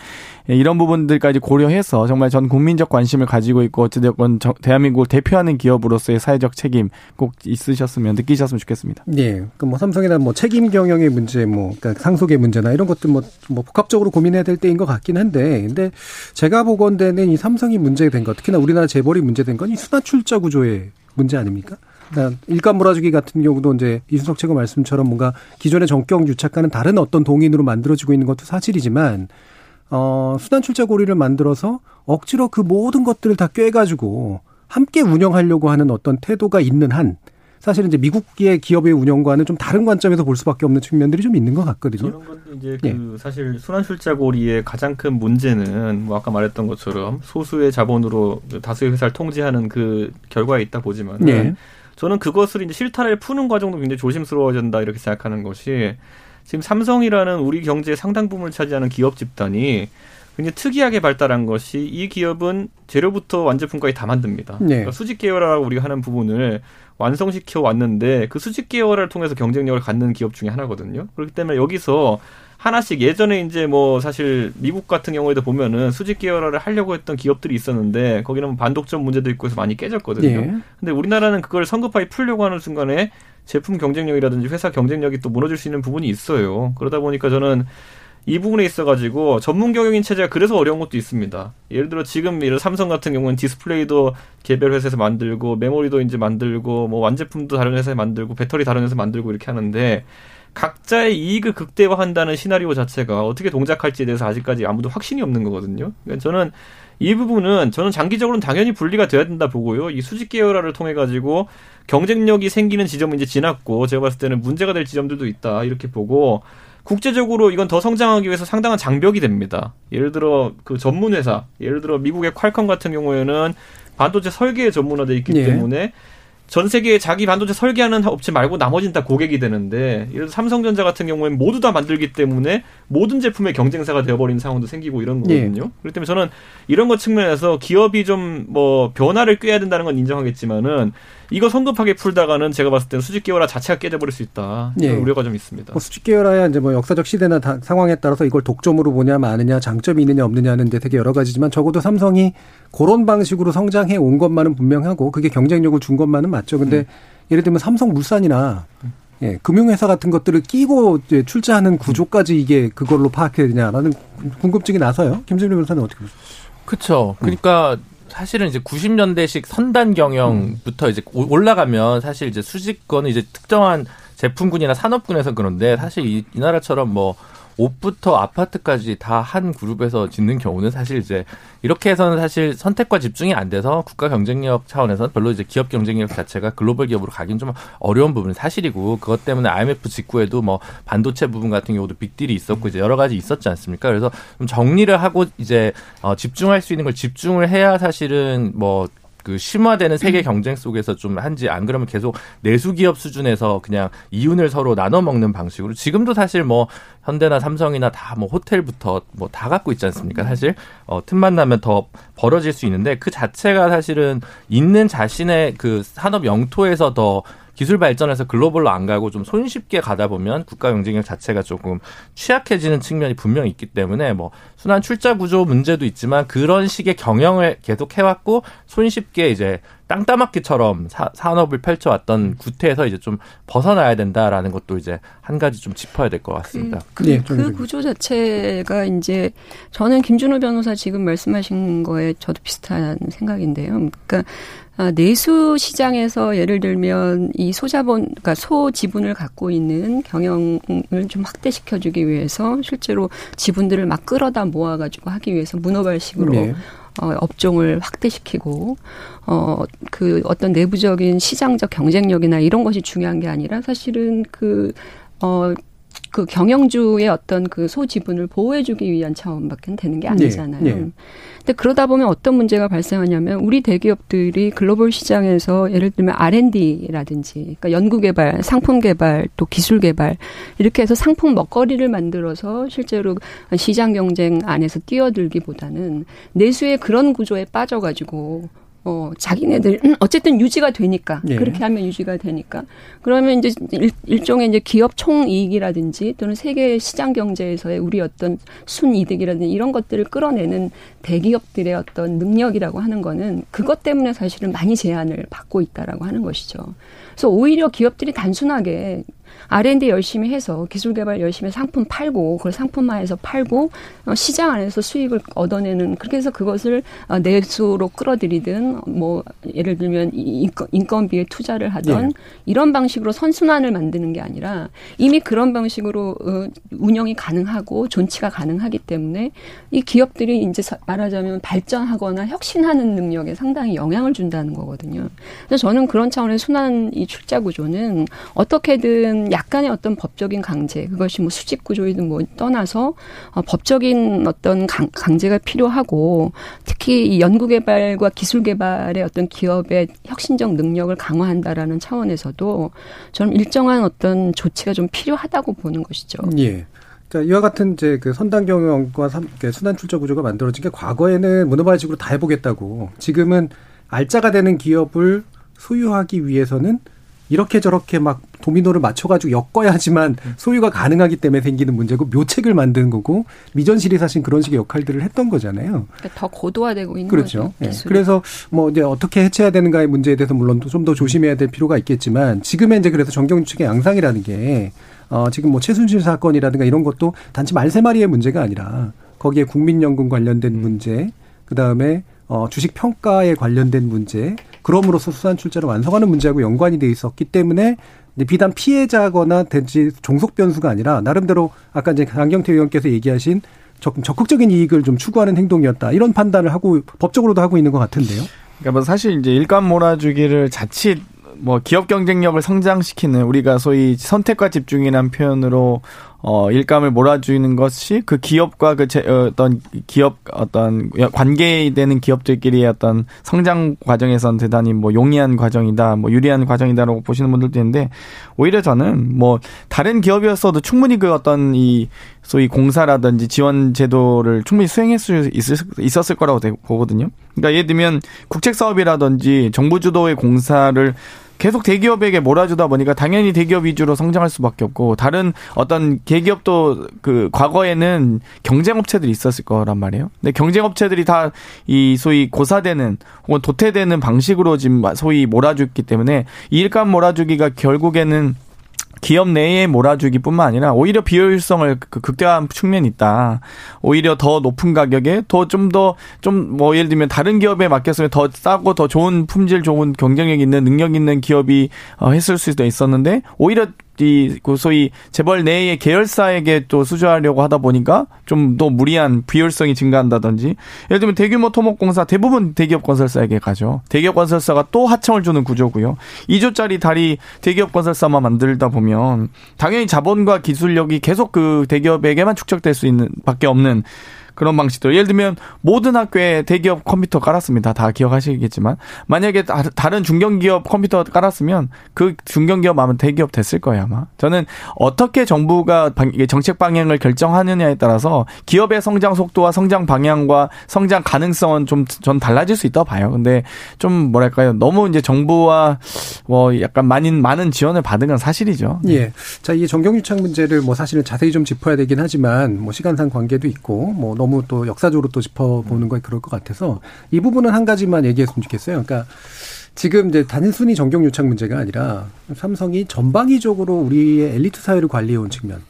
이런 부분들까지 고려해서 정말 전 국민적 관심을 가지고 있고 어찌됐건 대한민국을 대표하는 기업으로서의 사회적 책임 꼭 있으셨으면 느끼셨으면 좋겠습니다. 예. 그뭐 삼성이나 뭐 책임 경영의 문제, 뭐 그러니까 상속의 문제나 이런 것들 뭐, 뭐 복합적으로 고민해야 될 때인 것 같긴 한데. 있는데, 근데 제가 보건대는 이 삼성이 문제된 것, 특히나 우리나라 재벌이 문제된 건 이 순환 출자 구조의 문제 아닙니까? 그러니까 일감 몰아주기 같은 경우도 이제 이순석 최고 말씀처럼 뭔가 기존의 정경 유착과는 다른 어떤 동인으로 만들어지고 있는 것도 사실이지만 어 수단 출자 고리를 만들어서 억지로 그 모든 것들을 다 꿰가지고 함께 운영하려고 하는 어떤 태도가 있는 한 사실은 이제 미국의 기업의 운영과는 좀 다른 관점에서 볼 수밖에 없는 측면들이 좀 있는 것 같거든요. 그런 건 이제 예. 그 사실 순환 출자고리의 가장 큰 문제는 뭐 아까 말했던 것처럼 소수의 자본으로 다수의 회사를 통제하는 그 결과에 있다 보지만 예. 저는 그것을 이제 실타를 푸는 과정도 굉장히 조심스러워진다 이렇게 생각하는 것이 지금 삼성이라는 우리 경제의 상당 부분을 차지하는 기업 집단이 굉장히 특이하게 발달한 것이 이 기업은 재료부터 완제품까지 다 만듭니다. 네. 그러니까 수직 계열화라고 우리가 하는 부분을 완성시켜 왔는데 그 수직 계열화를 통해서 경쟁력을 갖는 기업 중에 하나거든요. 그렇기 때문에 여기서 하나씩 예전에 이제 뭐 사실 미국 같은 경우에도 보면은 수직 계열화를 하려고 했던 기업들이 있었는데 거기는 뭐 반독점 문제도 있고 해서 많이 깨졌거든요. 예. 근데 우리나라는 그걸 성급하게 풀려고 하는 순간에 제품 경쟁력이라든지 회사 경쟁력이 또 무너질 수 있는 부분이 있어요. 그러다 보니까 저는 이 부분에 있어가지고 전문 경영인 체제가 그래서 어려운 것도 있습니다. 예를 들어 지금 예를 삼성 같은 경우는 디스플레이도 개별 회사에서 만들고 메모리도 이제 만들고 뭐 완제품도 다른 회사에 만들고 배터리 다른 회사에 만들고 이렇게 하는데 각자의 이익을 극대화한다는 시나리오 자체가 어떻게 동작할지에 대해서 아직까지 아무도 확신이 없는 거거든요. 그러니까 저는 이 부분은 저는 장기적으로는 당연히 분리가 돼야 된다 보고요. 이 수직 계열화를 통해 가지고 경쟁력이 생기는 지점은 이제 지났고 제가 봤을 때는 문제가 될 지점들도 있다 이렇게 보고 국제적으로 이건 더 성장하기 위해서 상당한 장벽이 됩니다. 예를 들어 그 전문 회사, 예를 들어 미국의 퀄컴 같은 경우에는 반도체 설계에 전문화돼 있기 예. 때문에 전 세계에 자기 반도체 설계하는 업체 말고 나머지는 다 고객이 되는데 예를 들어 삼성전자 같은 경우에는 모두 다 만들기 때문에 모든 제품의 경쟁사가 되어버리는 상황도 생기고 이런 거거든요. 예. 그렇기 때문에 저는 이런 것 측면에서 기업이 좀 뭐 변화를 꾀해야 된다는 건 인정하겠지만은 이거 성급하게 풀다가는 제가 봤을 때는 수직 계열화 자체가 깨져버릴 수 있다. 예. 우려가 좀 있습니다. 뭐 수직 계열화야 이제 뭐 역사적 시대나 다, 상황에 따라서 이걸 독점으로 보냐 마느냐 장점이 있느냐 없느냐는 이제 되게 여러 가지지만 적어도 삼성이 그런 방식으로 성장해 온 것만은 분명하고 그게 경쟁력을 준 것만은 맞죠. 근데 음. 예를 들면 삼성물산이나 예, 금융회사 같은 것들을 끼고 이제 출자하는 구조까지 이게 그걸로 파악해야 되냐라는 궁금증이 나서요. 김진일 변호사는 어떻게 보세요? 그렇죠. 그러니까 음. 사실은 이제 90년대식 선단 경영부터 음. 이제 올라가면 사실 이제 수직권은 이제 특정한 제품군이나 산업군에서 그런데 사실 이, 이 나라처럼 뭐 옷부터 아파트까지 다 한 그룹에서 짓는 경우는 사실 이제 이렇게 해서는 사실 선택과 집중이 안 돼서 국가 경쟁력 차원에서는 별로 이제 기업 경쟁력 자체가 글로벌 기업으로 가긴 좀 어려운 부분이 사실이고 그것 때문에 IMF 직후에도 뭐 반도체 부분 같은 경우도 빅딜이 있었고 이제 여러 가지 있었지 않습니까? 그래서 좀 정리를 하고 이제 어 집중할 수 있는 걸 집중을 해야 사실은 뭐 그 심화되는 세계 경쟁 속에서 좀 한지 안 그러면 계속 내수 기업 수준에서 그냥 이윤을 서로 나눠 먹는 방식으로 지금도 사실 뭐 현대나 삼성이나 다 뭐 호텔부터 뭐 다 갖고 있지 않습니까? 사실 어 틈만 나면 더 벌어질 수 있는데 그 자체가 사실은 있는 자신의 그 산업 영토에서 더 기술 발전해서 글로벌로 안 가고 좀 손쉽게 가다 보면 국가 경쟁력 자체가 조금 취약해지는 측면이 분명히 있기 때문에 뭐 순환 출자 구조 문제도 있지만 그런 식의 경영을 계속 해왔고 손쉽게 이제 땅 따먹기처럼 사, 산업을 펼쳐왔던 구태에서 이제 좀 벗어나야 된다라는 것도 이제 한 가지 좀 짚어야 될 것 같습니다. 그, 그, 네, 그 구조 자체가 이제 저는 김준호 변호사 지금 말씀하신 거에 저도 비슷한 생각인데요. 그러니까 아, 내수 시장에서 예를 들면 이 소자본, 그러니까 소 지분을 갖고 있는 경영을 좀 확대시켜주기 위해서 실제로 지분들을 막 끌어다 모아가지고 하기 위해서 문어발식으로 네. 어, 업종을 확대시키고 어, 그 어떤 내부적인 시장적 경쟁력이나 이런 것이 중요한 게 아니라 사실은 그, 어, 그 경영주의 어떤 그 소지분을 보호해주기 위한 차원밖에 되는 게 아니잖아요. 네, 네. 근데 그러다 보면 어떤 문제가 발생하냐면 우리 대기업들이 글로벌 시장에서 예를 들면 R&D라든지 그러니까 연구 개발, 상품 개발, 또 기술 개발 이렇게 해서 상품 먹거리를 만들어서 실제로 시장 경쟁 안에서 뛰어들기보다는 내수의 그런 구조에 빠져가지고 어, 자기네들, 음, 어쨌든 유지가 되니까. 예. 그렇게 하면 유지가 되니까. 그러면 이제 일, 종의 이제 기업 총 이익이라든지 또는 세계 시장 경제에서의 우리 어떤 순이득이라든지 이런 것들을 끌어내는 대기업들의 어떤 능력이라고 하는 거는 그것 때문에 사실은 많이 제한을 받고 있다라고 하는 것이죠. 그래서 오히려 기업들이 단순하게 R&D 열심히 해서 기술 개발 열심히 상품 팔고 그걸 상품화해서 팔고 어, 시장 안에서 수익을 얻어내는 그렇게 해서 그것을 어, 내수로 끌어들이든 뭐 예를 들면 인건, 비에 투자를 하던 네. 이런 방식으로 선순환을 만드는 게 아니라 이미 그런 방식으로 어, 운영이 가능하고 존치가 가능하기 때문에 이 기업들이 이제 말하자면 발전하거나 혁신하는 능력에 상당히 영향을 준다는 거거든요. 그래서 저는 그런 차원의 순환 이 출자 구조는 어떻게든 약간의 어떤 법적인 강제 그것이 뭐 수직 구조이든 뭐 떠나서 어, 법적인 어떤 강, 강제가 필요하고 특히 이 연구 개발과 기술 개발의 어떤 기업의 혁신적 능력을 강화한다라는 차원에서도 저는 일정한 어떤 조치가 좀 필요하다고 보는 것이죠. 예. 자, 이와 같은 이제 그 선단 경영과 순환 출자 구조가 만들어진 게 과거에는 모노바이식으로 다 해보겠다고 지금은 알짜가 되는 기업을 소유하기 위해서는 이렇게 저렇게 막 도미노를 맞춰가지고 엮어야지만 소유가 가능하기 때문에 생기는 문제고 묘책을 만드는 거고 미전실이 사실 그런 식의 역할들을 했던 거잖아요. 그러니까 더 고도화되고 있는 그렇죠. 거죠. 네. 그래서 뭐 이제 어떻게 해체해야 되는가의 문제에 대해서 물론 좀 더 조심해야 될 필요가 있겠지만 지금의 이제 그래서 정경 측의 양상이라는 게 어, 지금 뭐 최순실 사건이라든가 이런 것도 단지 말세 마리의 문제가 아니라 거기에 국민연금 관련된 문제, 그 다음에 어, 주식 평가에 관련된 문제, 그럼으로써 수산 출자를 완성하는 문제하고 연관이 돼 있었기 때문에 비단 피해자거나 된지 종속 변수가 아니라 나름대로 아까 이제 강경태 의원께서 얘기하신 적극적인 이익을 좀 추구하는 행동이었다 이런 판단을 하고 법적으로도 하고 있는 것 같은데요. 그러니까 뭐 사실 이제 일감 몰아주기를 자칫 뭐 기업 경쟁력을 성장시키는 우리가 소위 선택과 집중이라는 표현으로 어, 일감을 몰아주는 것이 그 기업과 그 제, 어떤 기업 어떤 관계되는 기업들끼리의 어떤 성장 과정에선 대단히 뭐 용이한 과정이다, 뭐 유리한 과정이다라고 보시는 분들도 있는데 오히려 저는 뭐 다른 기업이었어도 충분히 그 어떤 이 소위 공사라든지 지원 제도를 충분히 수행할 수 있었을 거라고 보거든요. 그러니까 예를 들면 국책 사업이라든지 정부 주도의 공사를 계속 대기업에게 몰아주다 보니까 당연히 대기업 위주로 성장할 수밖에 없고 다른 어떤 대기업도 그 과거에는 경쟁 업체들이 있었을 거란 말이에요. 근데 경쟁 업체들이 다 이 소위 고사되는 혹은 도태되는 방식으로 지금 소위 몰아줬기 때문에 이 일감 몰아주기가 결국에는 기업 내에 몰아주기뿐만 아니라 오히려 비효율성을 그 극대화한 측면이 있다. 오히려 더 높은 가격에 더 좀 더 좀 뭐 예를 들면 다른 기업에 맡겼으면 더 싸고 더 좋은 품질 좋은 경쟁력 있는 능력 있는 기업이 어, 했을 수도 있었는데 오히려 이그 소위 재벌 내의 계열사에게 또 수주하려고 하다 보니까 좀 더 무리한 비효율성이 증가한다든지 예를 들면 대규모 토목공사 대부분 대기업 건설사에게 가죠. 대기업 건설사가 또 하청을 주는 구조고요. 2조짜리 다리 대기업 건설사만 만들다 보면 당연히 자본과 기술력이 계속 그 대기업에게만 축적될 수 있는 밖에 없는 그런 방식들. 예를 들면 모든 학교에 대기업 컴퓨터 깔았습니다. 다 기억하시겠지만 만약에 다 른 중견기업 컴퓨터 깔았으면 그 중견기업 아마 대기업 됐을 거예요 아마. 저는 어떻게 정부가 정책 방향을 결정하느냐에 따라서 기업의 성장 속도와 성장 방향과 성장 가능성은 좀 전 달라질 수 있다고 봐요. 근데 좀 뭐랄까요 너무 이제 정부와 뭐 약간 많은 많은 지원을 받은 건 사실이죠. 예. 자, 이 정경유착 문제를 뭐 사실은 자세히 좀 짚어야 되긴 하지만 뭐 시간상 관계도 있고 뭐 너무 또 역사적으로 또 짚어보는 거 그럴 것 같아서 이 부분은 한 가지만 얘기했으면 좋겠어요. 그러니까 지금 이제 단순히 정경 유착 문제가 아니라 삼성이 전방위적으로 우리의 엘리트 사회를 관리해온 측면.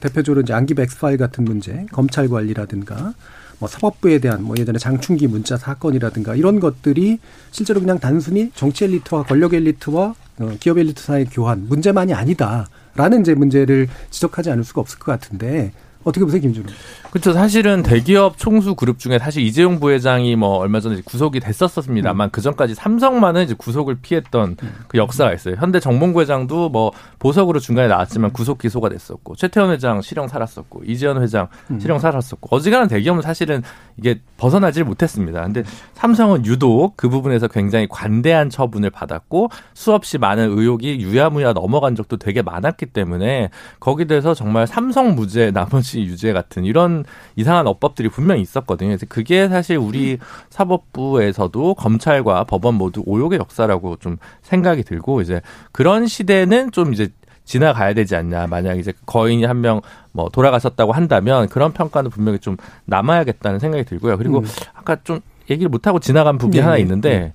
대표적으로 이제 안기부 엑스파일 같은 문제, 검찰 관리라든가 뭐 사법부에 대한 뭐 예전에 장충기 문자 사건이라든가 이런 것들이 실제로 그냥 단순히 정치 엘리트와 권력 엘리트와 어, 기업 엘리트 사이의 교환 문제만이 아니다라는 이제 문제를 지적하지 않을 수가 없을 것 같은데 어떻게 보세요, 김준호? 그렇죠. 사실은 대기업 총수 그룹 중에 사실 이재용 부회장이 뭐 얼마 전에 구속이 됐었습니다만 음. 그 전까지 삼성만은 이제 구속을 피했던 음. 그 역사가 있어요. 현대 정몽구 회장도 뭐 보석으로 중간에 나왔지만 구속 기소가 됐었고 최태원 회장 실형 살았었고 이재현 회장 음. 실형 살았었고 어지간한 대기업은 사실은 이게 벗어나질 못했습니다. 근데 삼성은 유독 그 부분에서 굉장히 관대한 처분을 받았고 수없이 많은 의혹이 유야무야 넘어간 적도 되게 많았기 때문에 거기에 대해서 정말 삼성 무죄 나머지 유죄 같은 이런 이상한 어법들이 분명히 있었거든요. 그래서 그게 사실 우리 사법부에서도 검찰과 법원 모두 오욕의 역사라고 좀 생각이 들고 이제 그런 시대는 좀 이제 지나가야 되지 않냐. 만약 이제 거인이 한 명 뭐 돌아가셨다고 한다면 그런 평가는 분명히 좀 남아야겠다는 생각이 들고요. 그리고 음. 아까 좀 얘기를 못 하고 지나간 부분이 네, 하나 네, 있는데 네.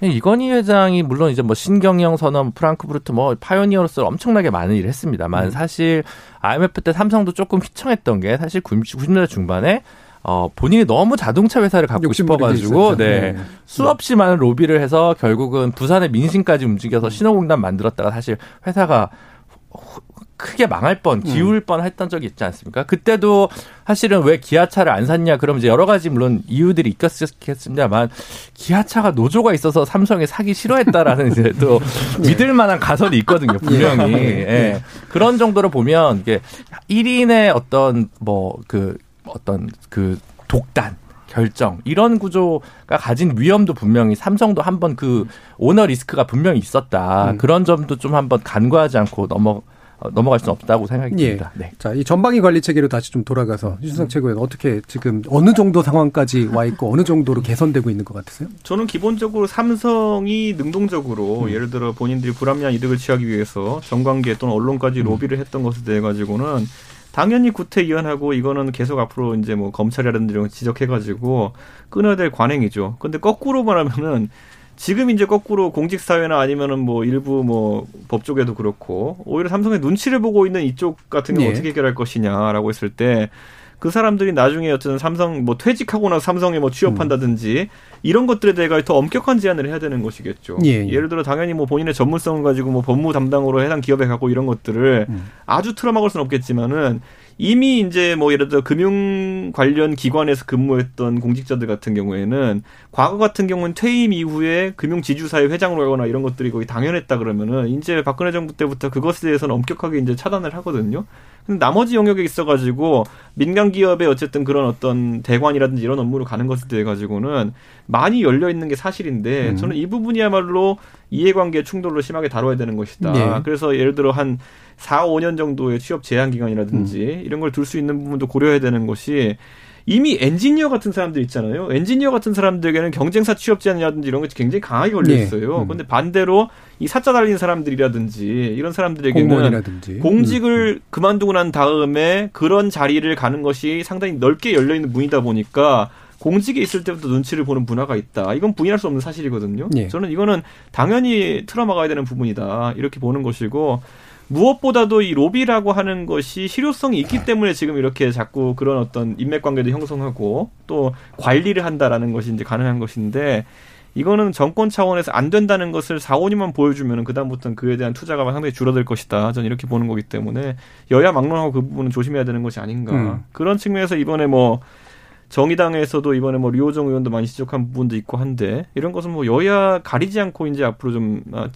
네, 이건희 회장이 물론 이제 뭐 신경영 선언, 프랑크푸르트 뭐 파이오니어로서 엄청나게 많은 일을 했습니다만 음. 사실 IMF 때 삼성도 조금 휘청했던 게 사실 90년대 중반에 어, 본인이 너무 자동차 회사를 갖고 싶어가지고, 네. 네. 수없이 많은 로비를 해서 결국은 부산의 민심까지 움직여서 신호공단 만들었다가 사실 회사가 크게 망할 뻔, 음. 기울 뻔 했던 적이 있지 않습니까? 그때도 사실은 왜 기아차를 안 샀냐, 그러면 이제 여러 가지 물론 이유들이 있겠습니다만, 기아차가 노조가 있어서 삼성에 사기 싫어했다라는 <laughs> 이제 또 네. 믿을 만한 가설이 있거든요, 분명히. 예. 예. 예. 그런 정도로 보면, 이게 1인의 어떤 뭐 그, 어떤 그 독단, 결정 이런 구조가 가진 위험도 분명히 삼성도 한번 그 오너 리스크가 분명히 있었다 음. 그런 점도 좀 한번 간과하지 않고 넘어 어, 넘어갈 수는 없다고 생각이 예. 듭니다. 네. 자, 이 전방위 관리 체계로 다시 좀 돌아가서 유준석 최고위원 어떻게 지금 어느 정도 상황까지 와 있고 어느 정도로 개선되고 있는 것 같으세요? 저는 기본적으로 삼성이 능동적으로 음. 예를 들어 본인들이 불합리한 이득을 취하기 위해서 정관계 또는 언론까지 음. 로비를 했던 것에 대해 가지고는 당연히 구태의연하고 이거는 계속 앞으로 이제 뭐 검찰이라든지 이런 거 지적해가지고 끊어야 될 관행이죠. 근데 거꾸로 말하면은 지금 이제 거꾸로 공직 사회나 아니면은 뭐 일부 뭐 법조계도 그렇고 오히려 삼성의 눈치를 보고 있는 이쪽 같은 경우 네. 어떻게 해결할 것이냐라고 했을 때 그 사람들이 나중에 어쨌든 삼성 뭐 퇴직하고 나서 삼성에 뭐 취업한다든지 음. 이런 것들에 대해 더 엄격한 제한을 해야 되는 것이겠죠. 예, 예. 를 들어 당연히 뭐 본인의 전문성을 가지고 뭐 법무 담당으로 해당 기업에 갖고 이런 것들을 음. 아주 틀어막을 수는 없겠지만은 이미 이제 뭐 예를 들어 금융 관련 기관에서 근무했던 공직자들 같은 경우에는 과거 같은 경우는 퇴임 이후에 금융 지주사회 회장으로 하거나 이런 것들이 거의 당연했다 그러면은 이제 박근혜 정부 때부터 그것에 대해서는 엄격하게 이제 차단을 하거든요. 근데 나머지 영역에 있어가지고 민간 기업의 어쨌든 그런 어떤 대관이라든지 이런 업무를 가는 것에 대해 가지고는 많이 열려 있는 게 사실인데 음. 저는 이 부분이야말로 이해관계 충돌로 심하게 다뤄야 되는 것이다. 네. 그래서 예를 들어 한 4, 5년 정도의 취업 제한 기간이라든지 음. 이런 걸 둘 수 있는 부분도 고려해야 되는 것이 이미 엔지니어 같은 사람들 있잖아요. 엔지니어 같은 사람들에게는 경쟁사 취업 제한이라든지 이런 것이 굉장히 강하게 걸려 있어요. 네. 음. 근데 반대로 이 사자 달린 사람들이라든지 이런 사람들에게는 공무원이라든지. 공직을 음. 그만두고 난 다음에 그런 자리를 가는 것이 상당히 넓게 열려 있는 문이다 보니까 공직에 있을 때부터 눈치를 보는 문화가 있다. 이건 부인할 수 없는 사실이거든요. 네. 저는 이거는 당연히 틀어막아야 되는 부분이다. 이렇게 보는 것이고 무엇보다도 이 로비라고 하는 것이 실효성이 있기 때문에 지금 이렇게 자꾸 그런 어떤 인맥 관계도 형성하고 또 관리를 한다라는 것이 이제 가능한 것인데 이거는 정권 차원에서 안 된다는 것을 4, 5년만 보여주면 그다음부터는 그에 대한 투자가 상당히 줄어들 것이다. 저는 이렇게 보는 거기 때문에 여야 막론하고 그 부분은 조심해야 되는 것이 아닌가. 음. 그런 측면에서 이번에 뭐 정의당에서도 이번에 뭐 류호정 의원도 많이 지적한 부분도 있고 한데 이런 것은 뭐 여야 가리지 않고 이제 앞으로 좀 아,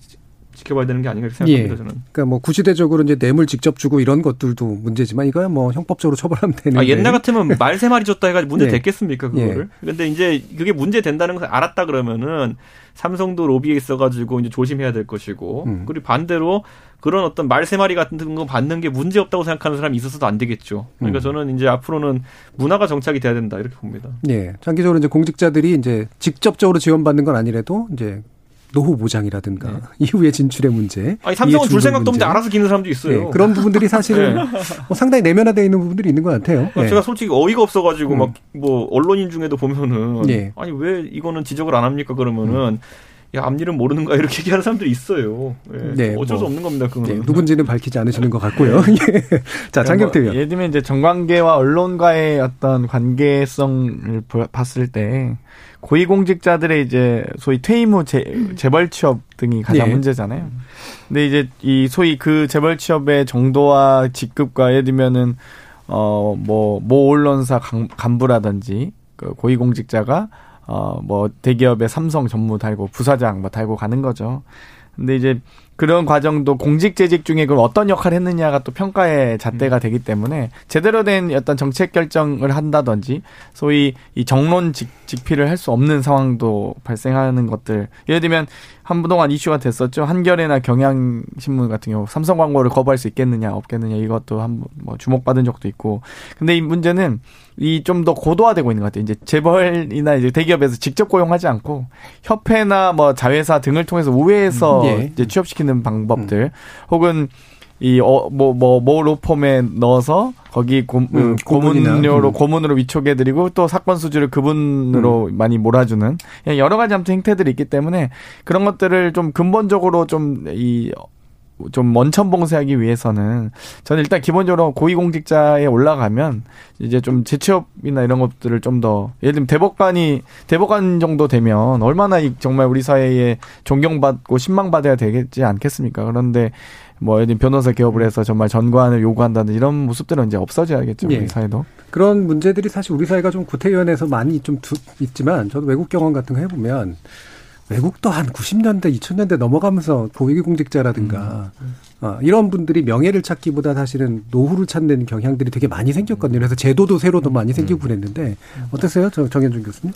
지켜봐야 되는 게 아닌가 생각합니다. 예. 저는. 그러니까 뭐 구시대적으로 이제 뇌물 직접 주고 이런 것들도 문제지만 이거야 뭐 형법적으로 처벌하면 되는. 아, 옛날 같으면 <laughs> 말 세 마리 줬다 해가지고 문제 예. 됐겠습니까 그거를? 근데 이제 그게 문제 된다는 걸 알았다 그러면은 삼성도 로비에 있어가지고 이제 조심해야 될 것이고 음. 그리고 반대로 그런 어떤 말 세 마리 같은 거 받는 게 문제 없다고 생각하는 사람이 있어서도 안 되겠죠. 그러니까 음. 저는 이제 앞으로는 문화가 정착이 돼야 된다 이렇게 봅니다. 예, 장기적으로 이제 공직자들이 이제 직접적으로 지원받는 건 아니라도 이제 노후 보장이라든가 네. <laughs> 이후에 진출의 문제. 아니 삼성은 줄 생각도. 없는데 알아서 기는 사람도 있어요. 예, 그런 부분들이 <laughs> 사실은 네. 뭐 상당히 내면화되어 있는 부분들이 있는 것 같아요. 예. 제가 솔직히 어이가 없어가지고 음. 막뭐 언론인 중에도 보면은 예. 아니 왜 이거는 지적을 안 합니까 그러면은 야 앞일은 모르는가 이렇게 얘기하는 사람들이 있어요. 예. 네, 어쩔 수 뭐. 없는 겁니다. 그거는. 예, 누군지는 밝히지 않으시는 것 같고요. <laughs> 예. 자, 장경태 의원. 예를 들면 이제 정관계와 언론과의 어떤 관계성을 보- 봤을 때 고위공직자들의 이제 소위 퇴임 후 재, 재벌 취업 등이 가장 예. 문제잖아요. 근데 이제 이 소위 그 재벌 취업의 정도와 직급과 예를 들면은 어뭐 모 언론사 간- 간부라든지 그 고위공직자가 어 뭐 대기업의 삼성 전무 달고 부사장 뭐 달고 가는 거죠. 근데 이제 그런 과정도 공직 재직 중에 그걸 어떤 역할을 했느냐가 또 평가의 잣대가 되기 때문에 제대로 된 어떤 정책 결정을 한다든지 소위 이 정론 직, 직필을 할 수 없는 상황도 발생하는 것들. 예를 들면 한동안 이슈가 됐었죠. 한겨레나 경향신문 같은 경우 삼성 광고를 거부할 수 있겠느냐 없겠느냐 이것도 한 뭐 주목받은 적도 있고. 근데 이 문제는 이 좀 더 고도화되고 있는 것 같아요. 이제 재벌이나 이제 대기업에서 직접 고용하지 않고 협회나 뭐 자회사 등을 통해서 우회해서 예. 이제 취업시키는 방법들 혹은 이어뭐뭐모 로펌에 넣어서 거기 고, 음, 고문이나. 고문료로 음. 고문으로 위촉해드리고 또 사건 수주를 그분으로 많이 몰아주는 여러 가지 아무튼 행태들이 있기 때문에 그런 것들을 좀 근본적으로 좀 이 좀 원천 봉쇄하기 위해서는 저는 일단 기본적으로 고위공직자에 올라가면 이제 좀 재취업이나 이런 것들을 좀 더 예를 들면 대법관이 대법관 정도 되면 얼마나 이 정말 우리 사회에 존경받고 신망받아야 되겠지 않겠습니까? 그런데 뭐 예를 들면 변호사 개업을 해서 정말 전관을 요구한다는 이런 모습들은 이제 없어져야겠죠 예. 우리 사회도. 그런 문제들이 사실 우리 사회가 좀 구태연해서 많이 좀 두, 있지만 저도 외국 경험 같은 거 해보면 외국도 한 90년대, 2000년대 넘어가면서 고위공직자라든가 어, 이런 분들이 명예를 찾기보다 사실은 노후를 찾는 경향들이 되게 많이 생겼거든요. 그래서 제도도 새로도 많이 생기고 그랬는데 어떠세요, 저- 정현준 교수님?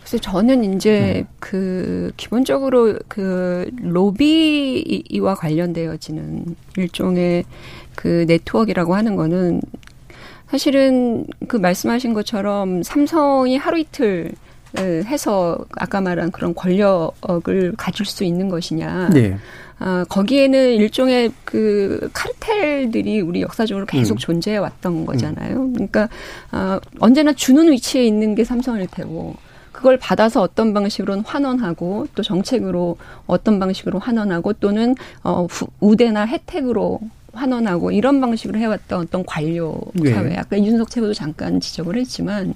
그래서 저는 이제 음. 그 기본적으로 그 로비와 관련되어지는 일종의 그 네트워크라고 하는 거는 사실은 그 말씀하신 것처럼 삼성이 하루 이틀 에, 해서 아까 말한 그런 권력을 가질 수 있는 것이냐. 네. 아, 거기에는 일종의 그 카르텔들이 우리 역사적으로 계속 음. 존재해 왔던 거잖아요. 그러니까 아, 언제나 주는 위치에 있는 게 삼성일 테고 그걸 받아서 어떤 방식으로는 환원하고 또 정책으로 어떤 방식으로 환원하고 또는 어 후- 우대나 혜택으로 환원하고 이런 방식으로 해왔던 어떤 관료 네. 사회. 아까 이준석 최고도 잠깐 지적을 했지만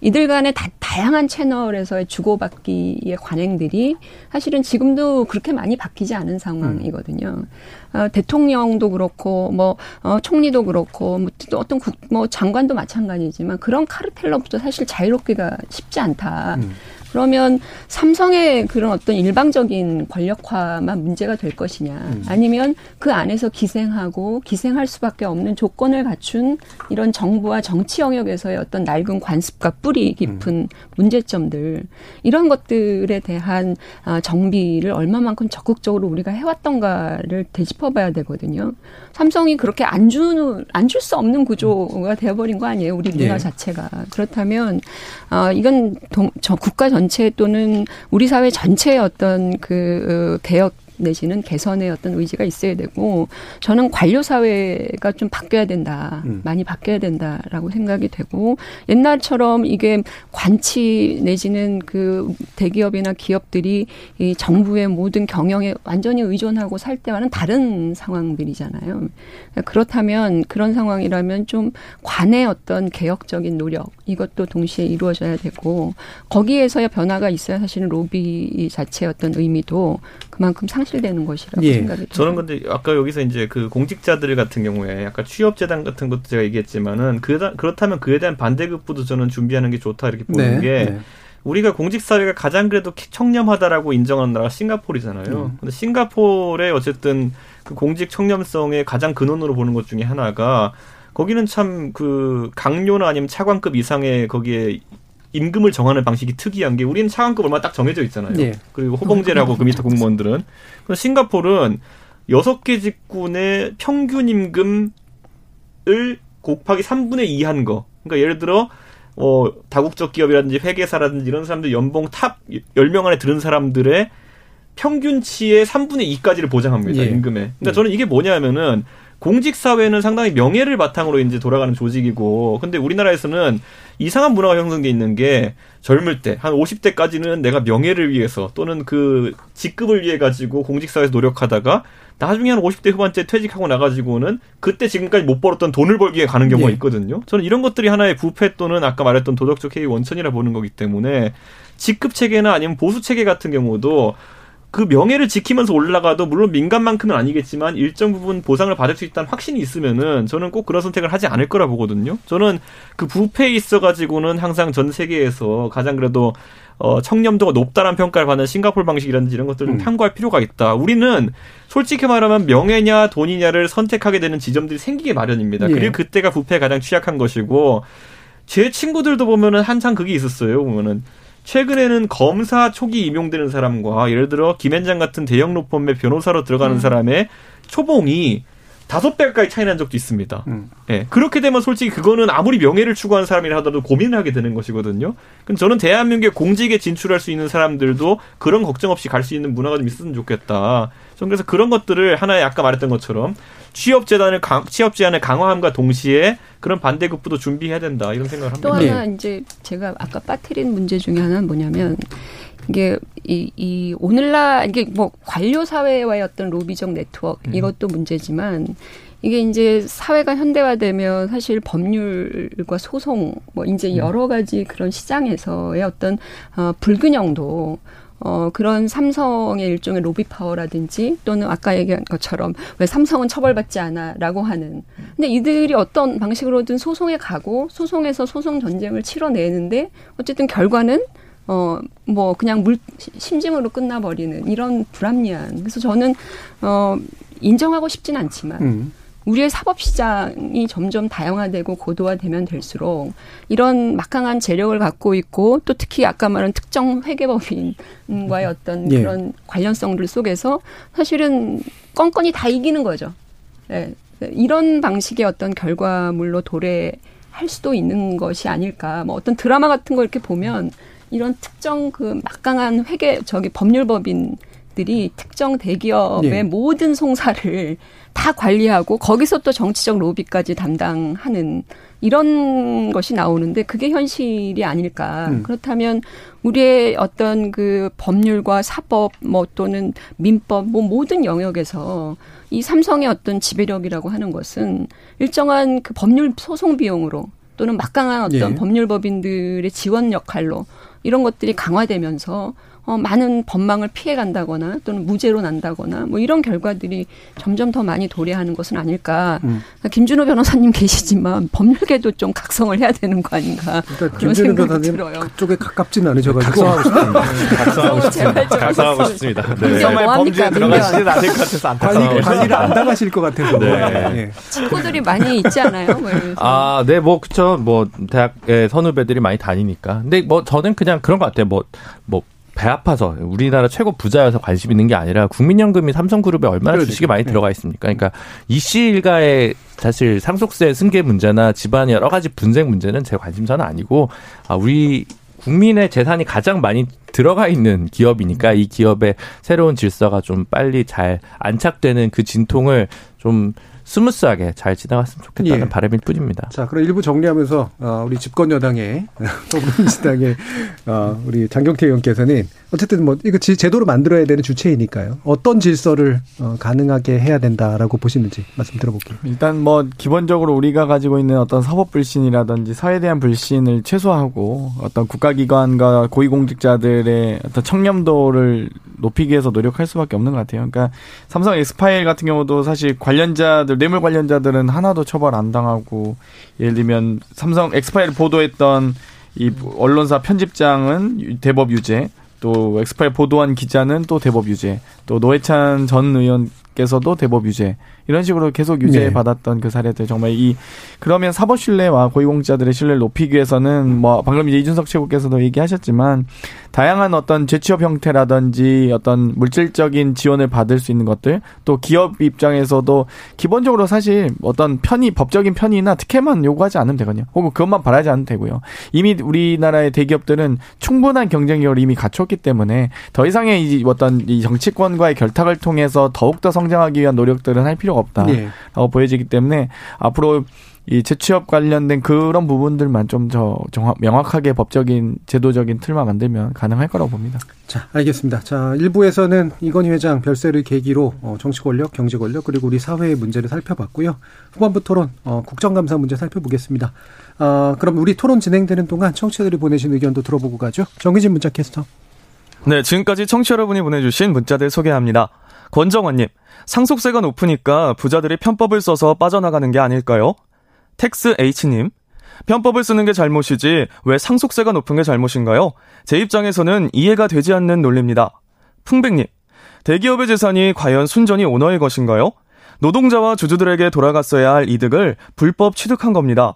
이들 간의 다, 다양한 채널에서의 주고받기의 관행들이 사실은 지금도 그렇게 많이 바뀌지 않은 상황이거든요. 어, 대통령도 그렇고 뭐 어, 총리도 그렇고 뭐 또 어떤 국, 뭐 장관도 마찬가지지만 그런 카르텔로부터 사실 자유롭기가 쉽지 않다. 음. 그러면 삼성의 그런 어떤 일방적인 권력화만 문제가 될 것이냐 음. 아니면 그 안에서 기생하고 기생할 수밖에 없는 조건을 갖춘 이런 정부와 정치 영역에서의 어떤 낡은 관습과 뿌리 깊은 문제점들 이런 것들에 대한 아, 정비를 얼마만큼 적극적으로 우리가 해왔던가를 되짚어봐야 되거든요. 삼성이 그렇게 안 주는 안줄 수 없는 구조가 되어버린 거 아니에요, 우리 문화 예. 자체가 그렇다면 아 이건 동, 저 국가 전체 또는 우리 사회 전체의 어떤 그 어, 개혁 내지는 개선의 어떤 의지가 있어야 되고 저는 관료 사회가 좀 바뀌어야 된다. 음. 많이 바뀌어야 된다라고 생각이 되고 옛날처럼 이게 관치 내지는 그 대기업이나 기업들이 이 정부의 모든 경영에 완전히 의존하고 살 때와는 다른 상황들이잖아요. 그렇다면 그런 상황이라면 좀 관의 어떤 개혁적인 노력 이것도 동시에 이루어져야 되고 거기에서의 변화가 있어야 사실은 로비 자체의 어떤 의미도 그만큼 상실 되는 것이라고 예. 생각이 듭니다. 저는 근데 아까 여기서 이제 그 공직자들 같은 경우에 약간 취업재단 같은 것도 제가 얘기했지만은 그 그렇다면 그에 대한 반대급부도 저는 준비하는 게 좋다 이렇게 보는 게 네. 우리가 공직사회가 가장 그래도 청렴하다라고 인정하는 나라가 싱가포르잖아요. 음. 근데 싱가포르의 어쨌든 그 공직 청렴성의 가장 근원으로 보는 것 중에 하나가 거기는 참 그 각료나 아니면 차관급 이상의 거기에 임금을 정하는 방식이 특이한 게 우리는 차관급 얼마 딱 정해져 있잖아요. 예. 그리고 호봉제라고 그 밑에 공무원들은. 그럼 싱가포르는 여섯 개 직군의 평균 임금을 곱하기 3분의 2 한 거. 그러니까 예를 들어 어 다국적 기업이라든지 회계사라든지 이런 사람들 연봉 탑 10명 안에 들은 사람들의 평균치의 3분의 2까지를 보장합니다. 예. 임금에. 그러니까 예. 저는 이게 뭐냐면은 공직 사회는 상당히 명예를 바탕으로 이제 돌아가는 조직이고 근데 우리나라에서는 이상한 문화가 형성돼 있는 게 젊을 때 한 50대까지는 내가 명예를 위해서 또는 그 직급을 위해 가지고 공직 사회에서 노력하다가 나중에 한 50대 후반째 퇴직하고 나가지고는 그때 지금까지 못 벌었던 돈을 벌기 위해 가는 경우가 네. 있거든요. 저는 이런 것들이 하나의 부패 또는 아까 말했던 도덕적 해이 원천이라 보는 거기 때문에 직급 체계나 아니면 보수 체계 같은 경우도 그 명예를 지키면서 올라가도 물론 민간만큼은 아니겠지만 일정 부분 보상을 받을 수 있다는 확신이 있으면은 저는 꼭 그런 선택을 하지 않을 거라 보거든요. 저는 그 부패에 있어 가지고는 항상 전 세계에서 가장 그래도 어 청렴도가 높다는 평가를 받는 싱가폴 방식이라든지 이런 것들을 음. 탐구할 필요가 있다. 우리는 솔직히 말하면 명예냐 돈이냐를 선택하게 되는 지점들이 생기게 마련입니다. 예. 그리고 그때가 부패에 가장 취약한 것이고 제 친구들도 보면은 한창 그게 있었어요. 보면은 최근에는 검사 초기 임용되는 사람과 예를 들어 김현장 같은 대형 로펌의 변호사로 들어가는 음. 사람의 초봉이 다섯 배 가까지 차이 난 적도 있습니다. 음. 예. 그렇게 되면 솔직히 그거는 아무리 명예를 추구하는 사람이라 하더라도 고민을 하게 되는 것이거든요. 그럼 저는 대한민국의 공직에 진출할 수 있는 사람들도 그런 걱정 없이 갈 수 있는 문화가 좀 있으면 좋겠다. 저는 그래서 그런 것들을 하나의 아까 말했던 것처럼 취업 재단을 강, 취업 제한을 강화함과 동시에 그런 반대급부도 준비해야 된다 이런 생각을 합니다. 또 하나 네. 이제 제가 아까 빠뜨린 문제 중에 하나는 뭐냐면 이게 이, 이 오늘날 이게 뭐 관료 사회와의 어떤 로비적 네트워크 음. 이것도 문제지만 이게 이제 사회가 현대화되면 사실 법률과 소송 뭐 이제 음. 여러 가지 그런 시장에서의 어떤 어 불균형도 어, 그런 삼성의 일종의 로비 파워라든지 또는 아까 얘기한 것처럼 왜 삼성은 처벌받지 않아 라고 하는. 근데 이들이 어떤 방식으로든 소송에 가고 소송에서 소송 전쟁을 치러내는데 어쨌든 결과는 어, 뭐, 그냥 물, 심증으로 끝나버리는 이런 불합리한. 그래서 저는, 어, 인정하고 싶진 않지만, 음. 우리의 사법 시장이 점점 다양화되고 고도화되면 될수록 이런 막강한 재력을 갖고 있고 또 특히 아까 말한 특정 회계법인과의 어떤 예. 그런 관련성들 속에서 사실은 껌껌이 다 이기는 거죠. 네. 이런 방식의 어떤 결과물로 도래할 수도 있는 것이 아닐까. 뭐 어떤 드라마 같은 거 이렇게 보면 이런 특정 그 막강한 회계 저기 법률법인 들이 특정 대기업의 예. 모든 송사를 다 관리하고 거기서 또 정치적 로비까지 담당하는 이런 것이 나오는데 그게 현실이 아닐까. 음. 그렇다면 우리의 어떤 그 법률과 사법 뭐 또는 민법 뭐 모든 영역에서 이 삼성의 어떤 지배력이라고 하는 것은 일정한 그 법률 소송 비용으로 또는 막강한 어떤 예. 법률법인들의 지원 역할로 이런 것들이 강화되면서 어, 많은 법망을 피해 간다거나 또는 무죄로 난다거나 뭐 이런 결과들이 점점 더 많이 도래하는 것은 아닐까. 음. 그러니까 김준호 변호사님 <laughs> 계시지만 법률계도 좀 각성을 해야 되는 거 아닌가. 그러니까 김준호 변호사님 들어요. 그쪽에 가깝지는 않으셔가지고. 각성하고 싶습니다. 각성하고 싶습니다. 각성하고 싶습니다. 네. 정말 범죄에 들어가시진 않을 것 같아서 안타까워. 관리를 안 당하실 것 같아서. 네. 네. 친구들이 많이 있지 않아요? 뭐 아, 네, 뭐 그쵸. 뭐 대학의 선후배들이 많이 다니니까. 근데 뭐 저는 그냥 그런 것 같아요. 뭐뭐 뭐, 배 아파서 우리나라 최고 부자여서 관심 있는 게 아니라 국민연금이 삼성그룹에 얼마나 그렇지. 주식이 많이 네. 들어가 있습니까? 그러니까 이씨 일가의 사실 상속세 승계 문제나 집안 여러 가지 분쟁 문제는 제 관심사는 아니고 아 우리 국민의 재산이 가장 많이 들어가 있는 기업이니까 이 기업의 새로운 질서가 좀 빨리 잘 안착되는 그 진통을 좀 스무스하게 잘 지나갔으면 좋겠다는 예. 바람일 뿐입니다. 자, 그럼 일부 정리하면서 어, 우리 집권 여당의 <laughs> 더불어민주당의 어, 우리 장경태 의원께서는 어쨌든 뭐 이거 제도로 만들어야 되는 주체이니까요. 어떤 질서를 어, 가능하게 해야 된다라고 보시는지 말씀 들어볼게요. 일단 뭐 기본적으로 우리가 가지고 있는 어떤 사법 불신이라든지 사회에 대한 불신을 최소화하고 어떤 국가기관과 고위공직자들의 어떤 청렴도를 높이기 위해서 노력할 수밖에 없는 것 같아요. 그러니까 삼성 엑스파일 같은 경우도 사실 관련자들 뇌물 관련자들은 하나도 처벌 안 당하고 예를 들면 삼성 엑스파일 보도했던 이 언론사 편집장은 대법 유죄, 또 엑스파일 보도한 기자는 또 대법 유죄, 또 노회찬 전 의원께서도 대법 유죄. 이런 식으로 계속 유죄 네. 받았던 그 사례들 정말 이 그러면 사법 신뢰와 고위공직자들의 신뢰를 높이기 위해서는 뭐 방금 이제 이준석 최고께서도 얘기하셨지만 다양한 어떤 재취업 형태라든지 어떤 물질적인 지원을 받을 수 있는 것들 또 기업 입장에서도 기본적으로 사실 어떤 편의 법적인 편의나 특혜만 요구하지 않으면 되거든요. 혹은 그것만 바라지 않으면 되고요. 이미 우리나라의 대기업들은 충분한 경쟁력을 이미 갖췄기 때문에 더 이상의 이 어떤 이 정치권과의 결탁을 통해서 더욱더 성장하기 위한 노력들은 할 필요가 없다라고 네. 보여지기 때문에 앞으로 이 재취업 관련된 그런 부분들만 좀 저 명확하게 법적인 제도적인 틀만 만들면 가능할 거라고 봅니다. 자, 알겠습니다. 자, 일부에서는 이건희 회장 별세를 계기로 어, 정치 권력, 경제 권력 그리고 우리 사회의 문제를 살펴봤고요. 후반부 토론 어, 국정감사 문제 살펴보겠습니다. 어, 그럼 우리 토론 진행되는 동안 청취자들이 보내신 의견도 들어보고 가죠. 정희진 문자 캐스터. 네, 지금까지 청취 여러분이 보내주신 문자들 소개합니다. 권정원님, 상속세가 높으니까 부자들이 편법을 써서 빠져나가는 게 아닐까요? 텍스 H님, 편법을 쓰는 게 잘못이지 왜 상속세가 높은 게 잘못인가요? 제 입장에서는 이해가 되지 않는 논리입니다. 풍백님, 대기업의 재산이 과연 순전히 오너의 것인가요? 노동자와 주주들에게 돌아갔어야 할 이득을 불법 취득한 겁니다.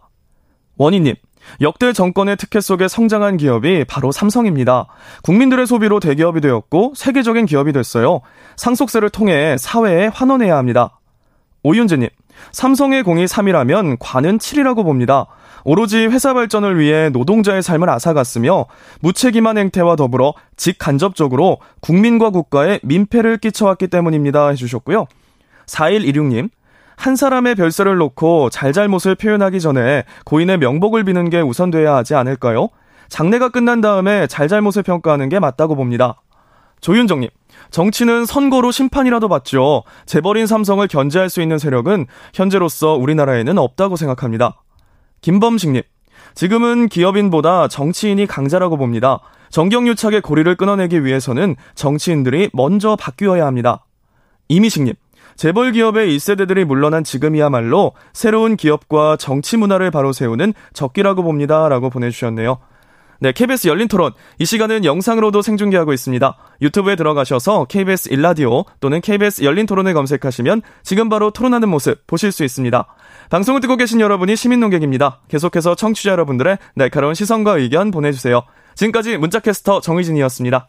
원희님, 역대 정권의 특혜 속에 성장한 기업이 바로 삼성입니다. 국민들의 소비로 대기업이 되었고 세계적인 기업이 됐어요. 상속세를 통해 사회에 환원해야 합니다. 오윤재님, 삼성의 공이 3이라면 관은 7이라고 봅니다. 오로지 회사 발전을 위해 노동자의 삶을 앗아갔으며 무책임한 행태와 더불어 직간접적으로 국민과 국가에 민폐를 끼쳐왔기 때문입니다. 해주셨고요. 4116님, 한 사람의 별세를 놓고 잘잘못을 표현하기 전에 고인의 명복을 비는 게 우선돼야 하지 않을까요? 장례가 끝난 다음에 잘잘못을 평가하는 게 맞다고 봅니다. 조윤정님, 정치는 선거로 심판이라도 받죠. 재벌인 삼성을 견제할 수 있는 세력은 현재로서 우리나라에는 없다고 생각합니다. 김범식님, 지금은 기업인보다 정치인이 강자라고 봅니다. 정경유착의 고리를 끊어내기 위해서는 정치인들이 먼저 바뀌어야 합니다. 이미식님, 재벌 기업의 1세대들이 물러난 지금이야말로 새로운 기업과 정치 문화를 바로 세우는 적기라고 봅니다. 라고 보내주셨네요. 네, KBS 열린 토론. 이 시간은 영상으로도 생중계하고 있습니다. 유튜브에 들어가셔서 KBS 일라디오 또는 KBS 열린 토론을 검색하시면 지금 바로 토론하는 모습 보실 수 있습니다. 방송을 듣고 계신 여러분이 시민 농객입니다. 계속해서 청취자 여러분들의 날카로운 시선과 의견 보내주세요. 지금까지 문자캐스터 정의진이었습니다.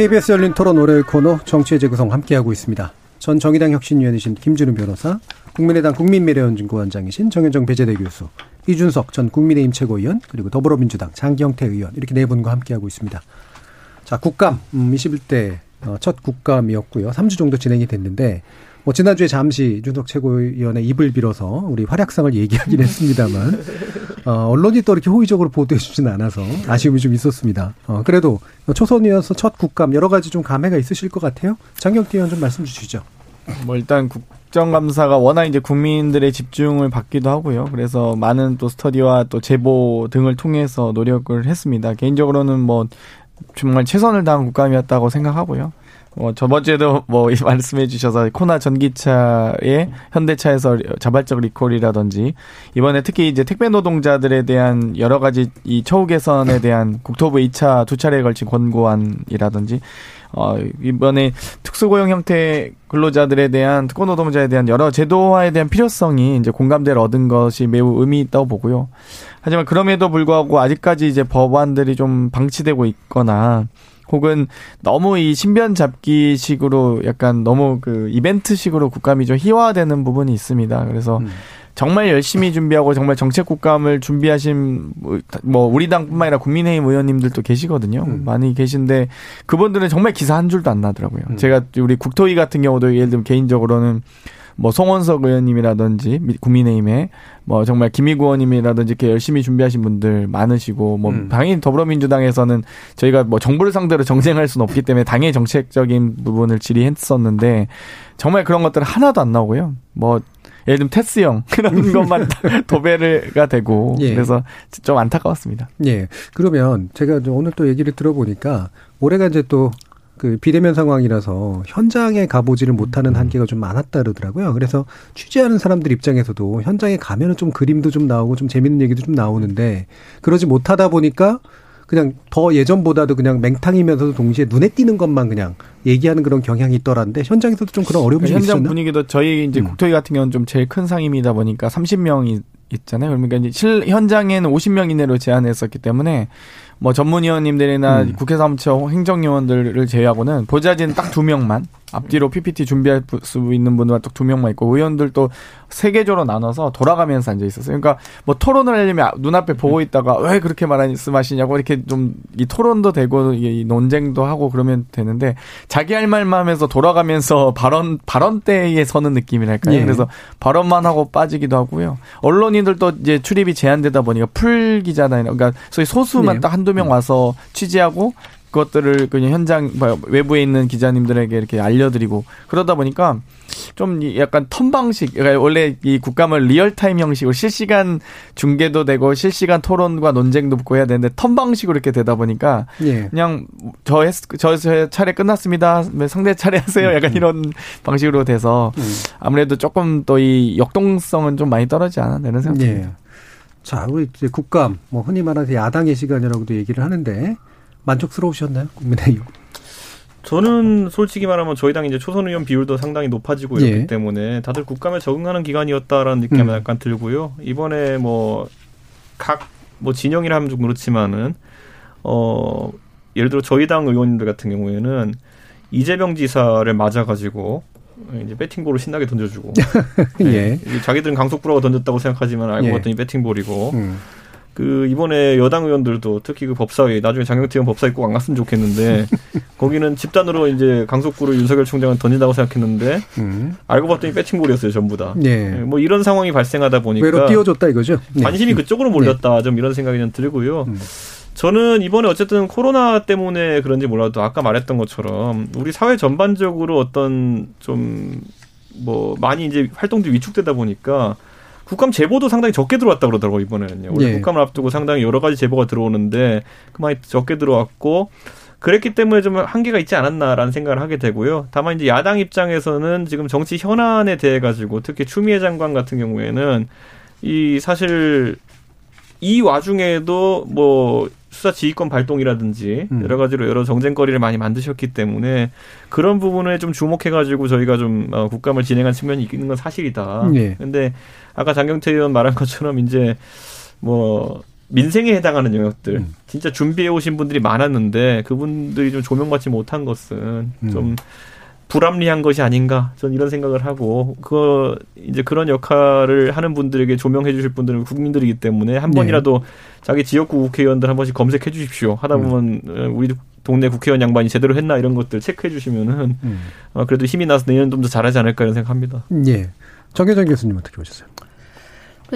KBS 열린 토론 월요일 코너 정치의 재구성 함께하고 있습니다. 전 정의당 혁신위원이신 김준우 변호사, 국민의당 국민미래연구원장이신 정현정 배재대 교수, 이준석 전 국민의힘 최고위원, 그리고 더불어민주당 장경태 의원 이렇게 네 분과 함께하고 있습니다. 자, 국감 음, 21대 어, 첫 국감이었고요. 3주 정도 진행이 됐는데 뭐 지난주에 잠시 준석 최고위원의 입을 빌어서 우리 활약상을 얘기하긴 했습니다만 어, 언론이 또 이렇게 호의적으로 보도해 주지는 않아서 아쉬움이 좀 있었습니다. 어, 그래도 초선이어서 첫 국감 여러 가지 좀 감회가 있으실 것 같아요. 장경태 의원 좀 말씀 주시죠. 뭐 일단 국정감사가 워낙 이제 국민들의 집중을 받기도 하고요. 그래서 많은 또 스터디와 또 제보 등을 통해서 노력을 했습니다. 개인적으로는 뭐 정말 최선을 다한 국감이었다고 생각하고요. 뭐 저번 주에도 뭐 말씀해 주셔서 코나 전기차의 현대차에서 자발적 리콜이라든지 이번에 특히 이제 택배 노동자들에 대한 여러 가지 이 처우 개선에 대한 국토부 2차 두 차례에 걸친 권고안이라든지 어 이번에 특수고용 형태 근로자들에 대한 특권 노동자에 대한 여러 제도화에 대한 필요성이 이제 공감대를 얻은 것이 매우 의미 있다고 보고요. 하지만 그럼에도 불구하고 아직까지 이제 법안들이 좀 방치되고 있거나 혹은 너무 이 신변 잡기 식으로 약간 너무 그 이벤트 식으로 국감이 좀 희화되는 부분이 있습니다. 그래서 음. 정말 열심히 준비하고 정말 정책 국감을 준비하신 뭐 우리 당뿐만 아니라 국민의힘 의원님들도 계시거든요. 음. 많이 계신데 그분들은 정말 기사 한 줄도 안 나더라고요. 음. 제가 우리 국토위 같은 경우도 예를 들면 개인적으로는 뭐 송원석 의원님이라든지 국민의힘에 뭐 정말 김희구 의원님이라든지 이렇게 열심히 준비하신 분들 많으시고 뭐 음. 당연히 더불어민주당에서는 저희가 뭐 정부를 상대로 정쟁할 수는 없기 때문에 당의 정책적인 부분을 질의했었는데 정말 그런 것들은 하나도 안 나오고요. 뭐 예를 들면 테스형 <laughs> 그런 것만 <laughs> 도배가 되고 예. 그래서 좀 안타까웠습니다. 예. 그러면 제가 오늘 또 얘기를 들어보니까 올해가 이제 또 그 비대면 상황이라서 현장에 가보지를 못하는 음. 한계가 좀 많았다 그러더라고요. 그래서 취재하는 사람들 입장에서도 현장에 가면은 좀 그림도 좀 나오고 좀 재밌는 얘기도 좀 나오는데 그러지 못하다 보니까 그냥 더 예전보다도 그냥 맹탕이면서도 동시에 눈에 띄는 것만 그냥 얘기하는 그런 경향이 있더란데 현장에서도 좀 그런 어려움이 현장 있었나? 분위기도 저희 이제 음. 국토위 같은 경우는 좀 제일 큰 상임이다 보니까 30명이 있잖아요. 그러니까 이제 실 현장에는 50명 이내로 제한했었기 때문에 뭐 전문위원님들이나 음. 국회 사무처 행정요원들을 제외하고는 보좌진 딱 두 명만 앞뒤로 PPT 준비할 수 있는 분만 딱 두 명만 있고 의원들도 세계적으로 나눠서 돌아가면서 앉아 있었어요. 그러니까 뭐 토론을 하려면 눈앞에 보고 있다가 왜 그렇게 말씀하시냐고 이렇게 좀 이 토론도 되고 이 논쟁도 하고 그러면 되는데 자기 할 말만 하면서 돌아가면서 발언 발언대에 서는 느낌이랄까요. 예. 그래서 발언만 하고 빠지기도 하고요. 언론인들도 이제 출입이 제한되다 보니까 풀 기자나 그러니까 소위 소수만 네. 딱 한두 명 와서 취재하고 그것들을 그냥 현장 뭐 외부에 있는 기자님들에게 이렇게 알려드리고 그러다 보니까 좀 약간 turn 방식 그러니까 원래 이 국감을 real-time 형식으로 실시간 중계도 되고 실시간 토론과 논쟁도 붙고 해야 되는데 turn 방식으로 이렇게 되다 보니까 예. 그냥 저, 했, 저 차례 끝났습니다 네, 상대 차례 하세요 음, 약간 음. 이런 방식으로 돼서 음. 아무래도 조금 또 이 역동성은 좀 많이 떨어지지 않았나 이런 생각이 듭니다. 예. 자, 우리 이제 국감, 뭐 흔히 말하는 야당의 시간이라고도 얘기를 하는데 만족스러우셨나요? 국민의힘? 저는 솔직히 말하면 저희 당 이제 초선 의원 비율도 상당히 높아지고 있기 예. 때문에 다들 국감에 적응하는 기간이었다라는 느낌이 음. 약간 들고요. 이번에 뭐 각뭐 뭐 진영이라 하면 좀 그렇지만은 어 예를 들어 저희 당 의원님들 같은 경우에는 이재명 지사를 맞아가지고 이제 배팅볼을 신나게 던져주고 <laughs> 예. 네. 자기들은 강속구라고 던졌다고 생각하지만 알고 예. 봤더니 배팅볼이고 음. 그 이번에 여당 의원들도 특히 그 법사위 나중에 장경태 의원 법사위 꼭 안 갔으면 좋겠는데 <laughs> 거기는 집단으로 이제 강속구를 윤석열 총장은 던진다고 생각했는데 음. 알고 봤더니 배팅볼이었어요 전부 다. 네. 뭐 이런 상황이 발생하다 보니까 외로 띄워줬다 이거죠. 네. 관심이 그쪽으로 몰렸다 네. 좀 이런 생각이 좀 들고요. 음. 저는 이번에 어쨌든 코로나 때문에 그런지 몰라도 아까 말했던 것처럼 우리 사회 전반적으로 어떤 좀 뭐 많이 이제 활동들이 위축되다 보니까 국감 제보도 상당히 적게 들어왔다 그러더라고요, 이번에는요. 원래 예. 국감을 앞두고 상당히 여러 가지 제보가 들어오는데 그만이 적게 들어왔고 그랬기 때문에 좀 한계가 있지 않았나라는 생각을 하게 되고요. 다만 이제 야당 입장에서는 지금 정치 현안에 대해 가지고 특히 추미애 장관 같은 경우에는 이 사실 이 와중에도 뭐 수사 지휘권 발동이라든지 음. 여러 가지로 여러 정쟁거리를 많이 만드셨기 때문에 그런 부분에 좀 주목해가지고 저희가 좀 어, 국감을 진행한 측면이 있는 건 사실이다. 네. 근데 아까 장경태 의원 말한 것처럼 이제 뭐 민생에 해당하는 영역들 음. 진짜 준비해 오신 분들이 많았는데 그분들이 좀 조명받지 못한 것은 음. 좀 불합리한 것이 아닌가 저는 이런 생각을 하고 그 이제 그런 역할을 하는 분들에게 조명해 주실 분들은 국민들이기 때문에 한 네. 번이라도 자기 지역구 국회의원들 한 번씩 검색해 주십시오 하다 음. 보면 음. 우리 동네 국회의원 양반이 제대로 했나 이런 것들 체크해 주시면은 음. 어, 그래도 힘이 나서 내년 좀 더 잘하지 않을까 이런 생각합니다. 예. 정혜정 교수님 어떻게 보셨어요?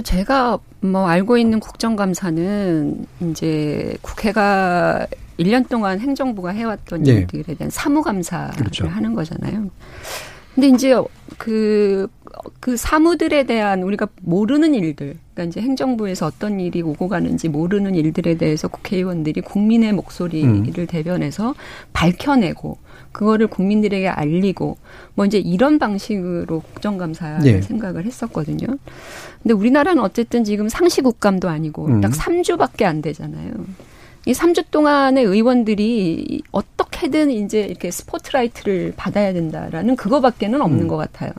제가 뭐 알고 있는 국정감사는 이제 국회가 1년 동안 행정부가 해왔던 네. 일들에 대한 사무감사를 그렇죠. 하는 거잖아요. 근데 이제 그, 그 사무들에 대한 우리가 모르는 일들, 그러니까 이제 행정부에서 어떤 일이 오고 가는지 모르는 일들에 대해서 국회의원들이 국민의 목소리를 음. 대변해서 밝혀내고 그거를 국민들에게 알리고 뭐 이제 이런 방식으로 국정감사를 네. 생각을 했었거든요. 근데 우리나라는 어쨌든 지금 상시국감도 아니고 음. 딱 3주밖에 안 되잖아요. 이 3주 동안의 의원들이 어떻게든 이제 이렇게 스포트라이트를 받아야 된다라는 그거밖에는 없는 음. 것 같아요.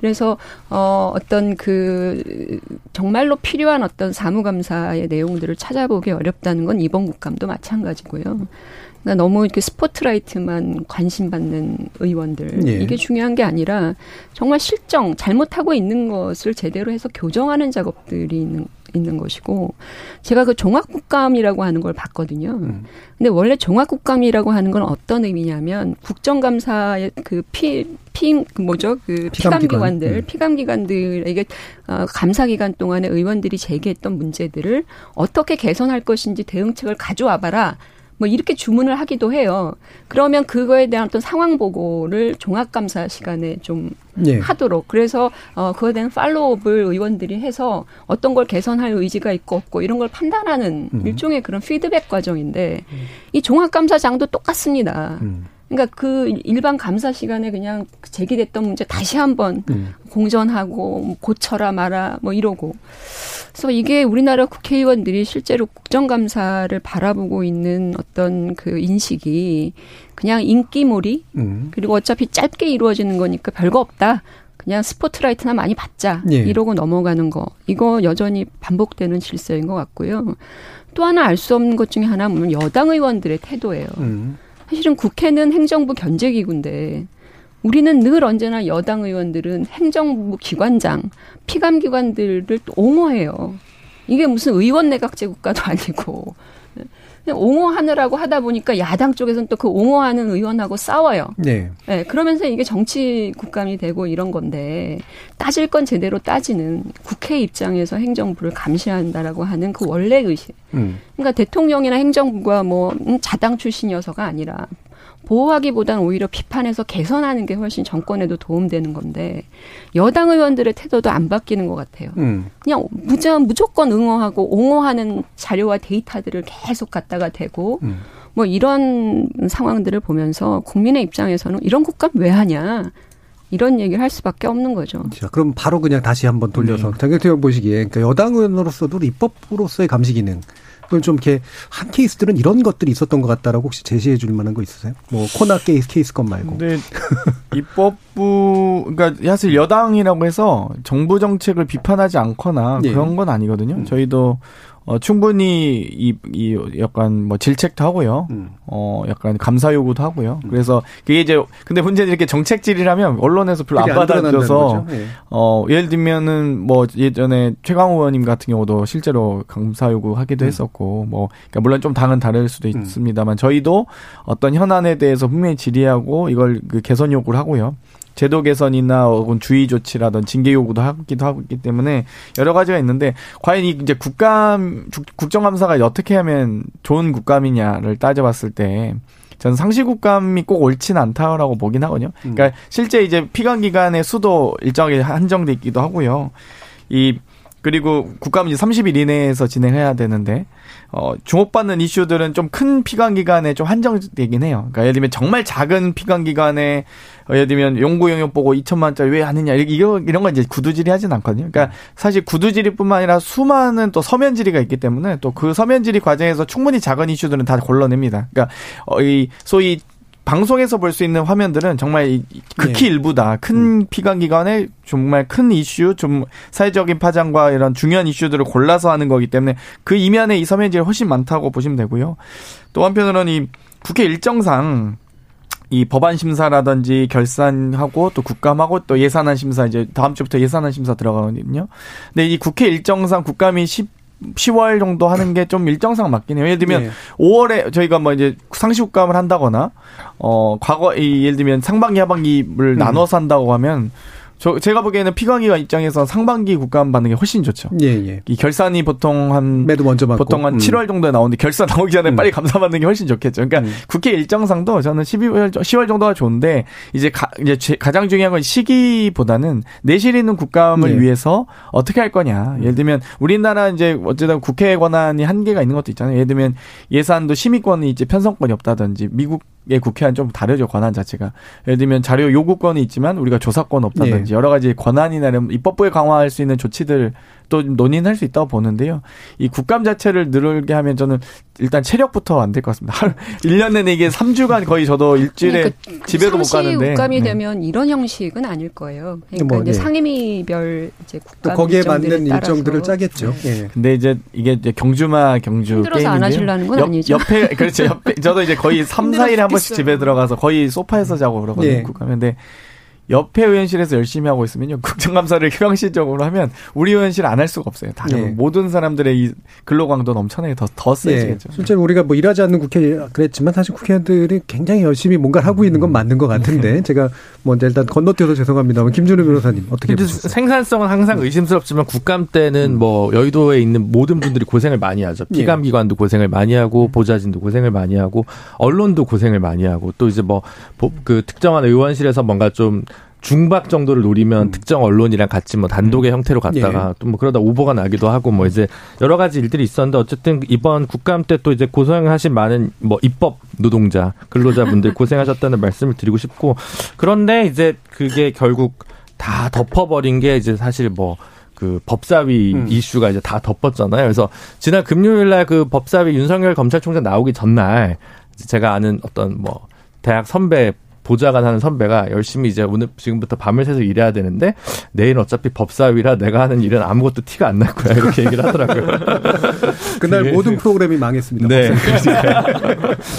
그래서 어 어떤 그 정말로 필요한 어떤 사무감사의 내용들을 찾아보기 어렵다는 건 이번 국감도 마찬가지고요. 그러니까 너무 이렇게 스포트라이트만 관심 받는 의원들 예. 이게 중요한 게 아니라 정말 실정 잘못하고 있는 것을 제대로 해서 교정하는 작업들이 있는 있는 것이고 제가 그 종합국감이라고 하는 걸 봤거든요. 음. 근데 원래 종합국감이라고 하는 건 어떤 의미냐면 국정감사의 그피피 그 뭐죠 그 피감기관. 피감기관들 음. 피감기관들에게 어, 감사 기간 동안에 의원들이 제기했던 문제들을 어떻게 개선할 것인지 대응책을 가져와봐라. 뭐 이렇게 주문을 하기도 해요. 그러면 그거에 대한 어떤 상황 보고를 종합감사 시간에 좀 예. 하도록 그래서 어 그거에 대한 팔로우업을 의원들이 해서 어떤 걸 개선할 의지가 있고 없고 이런 걸 판단하는 음. 일종의 그런 피드백 과정인데 이 종합감사장도 똑같습니다. 음. 그러니까 그 일반 감사 시간에 그냥 제기됐던 문제 다시 한번 음. 공전하고 뭐 고쳐라 마라 뭐 이러고 그래서 이게 우리나라 국회의원들이 실제로 국정감사를 바라보고 있는 어떤 그 인식이 그냥 인기몰이 음. 그리고 어차피 짧게 이루어지는 거니까 별거 없다. 그냥 스포트라이트나 많이 받자. 예. 이러고 넘어가는 거. 이거 여전히 반복되는 질서인 것 같고요. 또 하나 알 수 없는 것 중에 하나는 여당 의원들의 태도예요. 음. 사실은 국회는 행정부 견제기구인데 우리는 늘 언제나 여당 의원들은 행정부 기관장, 피감기관들을 또 옹호해요. 이게 무슨 의원 내각제 국가도 <laughs> 아니고. 옹호하느라고 하다 보니까 야당 쪽에서는 또 그 옹호하는 의원하고 싸워요. 네. 네, 그러면서 이게 정치 국감이 되고 이런 건데 따질 건 제대로 따지는 국회 입장에서 행정부를 감시한다라고 하는 그 원래 의식. 음. 그러니까 대통령이나 행정부가 뭐 음, 자당 출신이어서가 아니라 보호하기보다는 오히려 비판해서 개선하는 게 훨씬 정권에도 도움되는 건데 여당 의원들의 태도도 안 바뀌는 것 같아요. 음. 그냥 무조건 무조건 응호하고 옹호하는 자료와 데이터들을 계속 갖다가 대고 음. 뭐 이런 상황들을 보면서 국민의 입장에서는 이런 국감 왜 하냐 이런 얘기를 할 수밖에 없는 거죠. 자, 그럼 바로 그냥 다시 한번 돌려서 네. 장경태 의원 보시기에 그러니까 여당 의원으로서도 입법부로서의 감시 기능 그럼 좀 이렇게 한 케이스들은 이런 것들이 있었던 것 같다라고 혹시 제시해 줄 만한 거 있으세요? 뭐 코나 케이스 케이스 것 말고. 근데 입법부 그러니까 사실 여당이라고 해서 정부 정책을 비판하지 않거나 예. 그런 건 아니거든요. 음. 저희도 어 충분히 이, 이 약간 뭐 질책도 하고요. 음. 어 약간 감사 요구도 하고요. 그래서 그게 이제 근데 문제는 이렇게 정책 질이라면 언론에서 별로 안 거죠? 예. 어, 예를 들면은 뭐 예전에 최강호 의원님 같은 경우도 실제로 감사 요구하기도 음. 했었고 뭐 그러니까 물론 좀 당은 다를 수도 음. 있습니다만 저희도 어떤 현안에 대해서 분명히 질의하고 이걸 그 개선 요구를 하고요. 제도 개선이나 혹은 주의 조치라든 징계 요구도 하기도 하고 있기 때문에 여러 가지가 있는데 과연 이 이제 국감 주- 국정감사가 어떻게 하면 좋은 국감이냐를 따져봤을 때 저는 상시 국감이 꼭 옳지는 않다라고 보긴 하거든요. 그러니까 실제 이제 피감 기간의 수도 일정하게 한정돼 있기도 하고요. 이 그리고 국감은 이제 30일 이내에서 진행해야 되는데 어 주목받는 이슈들은 좀 큰 피감 기간에 좀 한정되긴 해요. 그러니까 예를 들면 정말 작은 피감 기간에 어, 예를 들면 연구 영역 보고 2천만짜리 왜 하느냐 이거 이런 건 이제 구두질이 하진 않거든요. 그러니까 사실 구두질이뿐만 아니라 수많은 또 서면 질의가 있기 때문에 또 그 서면 질의 과정에서 충분히 작은 이슈들은 다 골라냅니다. 그러니까 어, 이 소위 방송에서 볼 수 있는 화면들은 정말 이- 극히 네. 일부다. 큰 피감 기관에 정말 큰 이슈, 좀 사회적인 파장과 이런 중요한 이슈들을 골라서 하는 거기 때문에 그 이면에 이 서면질이 훨씬 많다고 보시면 되고요. 또 한편으로는 이 국회 일정상 이 법안 심사라든지 결산하고 또 국감하고 또 예산안 심사 이제 다음 주부터 예산안 심사 들어가거든요. 근데 이 국회 일정상 국감이 10 10월 정도 하는 게 좀 일정상 맞긴 해요. 예를 들면 네. 5월에 저희가 뭐 이제 상시국감을 한다거나 어 과거 이 예를 들면 상반기 하반기를 음. 나눠서 한다고 하면 저 제가 보기에는 피감기가 입장에서 상반기 국감 받는 게 훨씬 좋죠. 예, 예. 이 결산이 보통 한 매도 먼저 받고. 보통 한 음. 7월 정도에 나오는데 결산 나오기 전에 음. 빨리 감사 받는 게 훨씬 좋겠죠. 그러니까 음. 국회 일정상도 저는 12월 10월 정도가 좋은데 이제 가, 이제 제- 가장 중요한 건 시기보다는 내실 있는 국감을 네. 위해서 어떻게 할 거냐. 예를 들면 우리나라 이제 어쨌든 국회 권한이 한계가 있는 것도 있잖아요. 예를 들면 예산도 심의권이 이제 편성권이 없다든지 미국의 국회와는 좀 다르죠 권한 자체가. 예를 들면 자료 요구권이 있지만 우리가 조사권 없다든지 네. 여러 가지 권한이나 이런 입법부에 강화할 수 있는 조치들 또 논의할 수 있다고 보는데요. 이 국감 자체를 늘게 하면 저는 일단 체력부터 안 될 것 같습니다. 하루 1년 내내 이게 3주간 거의 저도 일주일에 그러니까 집에도 못 가는데 국감이 네. 되면 이런 형식은 아닐 거예요. 그러니까 뭐, 이제 네. 상임위별 이제 또 국감 거기에 맞는 따라서 일정들을 짜겠죠. 예. 근데 이제 이게 이제 경주마 경주 힘들어서 안 게임인데요. 하시려는 건 옆, 아니죠. 옆에 그렇죠. 옆에 저도 이제 거의 3, 4일에 한 번씩. 집에 들어가서 거의 소파에서 자고 그러거든요. 예. 국감인데 옆에 의원실에서 열심히 하고 있으면요. <laughs> 국정감사를 휴양실적으로 하면 우리 의원실 안 할 수가 없어요. 다 예. 모든 사람들의 이 근로 강도는 엄청나게 더, 더 예. 세지겠죠. 실제로 우리가 뭐 일하지 않는 국회 그랬지만 사실 국회의원들이 굉장히 열심히 뭔가를 하고 있는 건 맞는 것 같은데 제가 먼저 일단 건너뛰어서 죄송합니다만 김준우 변호사님 어떻게 근데 보셨어요? 생산성은 항상 의심스럽지만 국감 때는 뭐 여의도에 있는 모든 분들이 고생을 많이 하죠. 예. 피감 기관도 고생을 많이 하고 보좌진도 고생을 많이 하고 언론도 고생을 많이 하고 또 이제 뭐 그 특정한 의원실에서 뭔가 좀 중박 정도를 노리면 특정 언론이랑 같이 뭐 단독의 형태로 갔다가 또뭐 그러다 오보가 나기도 하고 뭐 이제 여러 가지 일들이 있었는데 어쨌든 이번 국감 때 또 이제 고생하신 많은 뭐 입법 노동자 근로자분들 <laughs> 고생하셨다는 말씀을 드리고 싶고 그런데 이제 그게 결국 다 덮어버린 게 이제 사실 뭐그 법사위 음. 이슈가 이제 다 덮었잖아요. 그래서 지난 금요일 날 그 법사위 윤석열 검찰총장 나오기 전날 제가 아는 어떤 뭐 대학 선배 보좌관 하는 선배가 열심히 이제 오늘 지금부터 밤을 새서 일해야 되는데 내일 어차피 법사위라 내가 하는 일은 아무것도 티가 안 날 거야 이렇게 얘기를 하더라고요. <laughs> 그날 그게- 모든 프로그램이 망했습니다. <laughs> 네.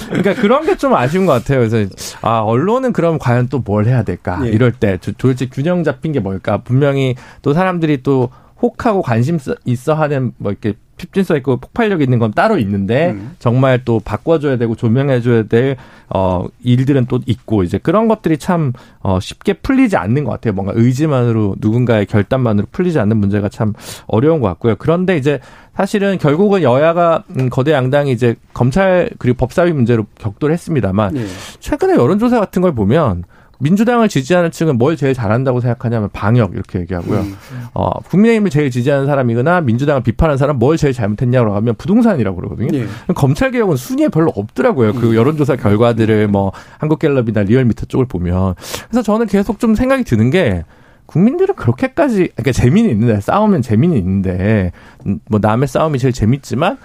그러니까 그런 게 좀 아쉬운 것 같아요. 그래서 아 언론은 그럼 과연 또 뭘 해야 될까 예. 이럴 때 도- 도대체 균형 잡힌 게 뭘까? 분명히 또 사람들이 또 혹하고 관심 써- 있어 하는 뭐 이렇게 핍진성 있고 폭발력 있는 건 따로 있는데 음. 정말 또 바꿔줘야 되고 조명해줘야 될 어, 일들은 또 있고 이제 그런 것들이 참 어, 쉽게 풀리지 않는 것 같아요. 뭔가 의지만으로 누군가의 결단만으로 풀리지 않는 문제가 참 어려운 것 같고요. 그런데 이제 사실은 결국은 여야가 음, 거대 양당이 이제 검찰 그리고 법사위 문제로 격돌을 했습니다만 예. 최근에 여론조사 같은 걸 보면 민주당을 지지하는 측은 뭘 제일 잘한다고 생각하냐면 방역 이렇게 얘기하고요. 음. 어, 국민의힘을 제일 지지하는 사람이거나 민주당을 비판하는 사람 뭘 제일 잘못했냐고 하면 부동산이라고 그러거든요. 예. 검찰 개혁은 순위에 별로 없더라고요. 그 여론조사 결과들을 뭐 한국갤럽이나 리얼미터 쪽을 보면 그래서 저는 계속 좀 생각이 드는 게 국민들은 그렇게까지 그러니까 재미는 있는데 싸우면 재미는 있는데 음, 뭐 남의 싸움이 제일 재밌지만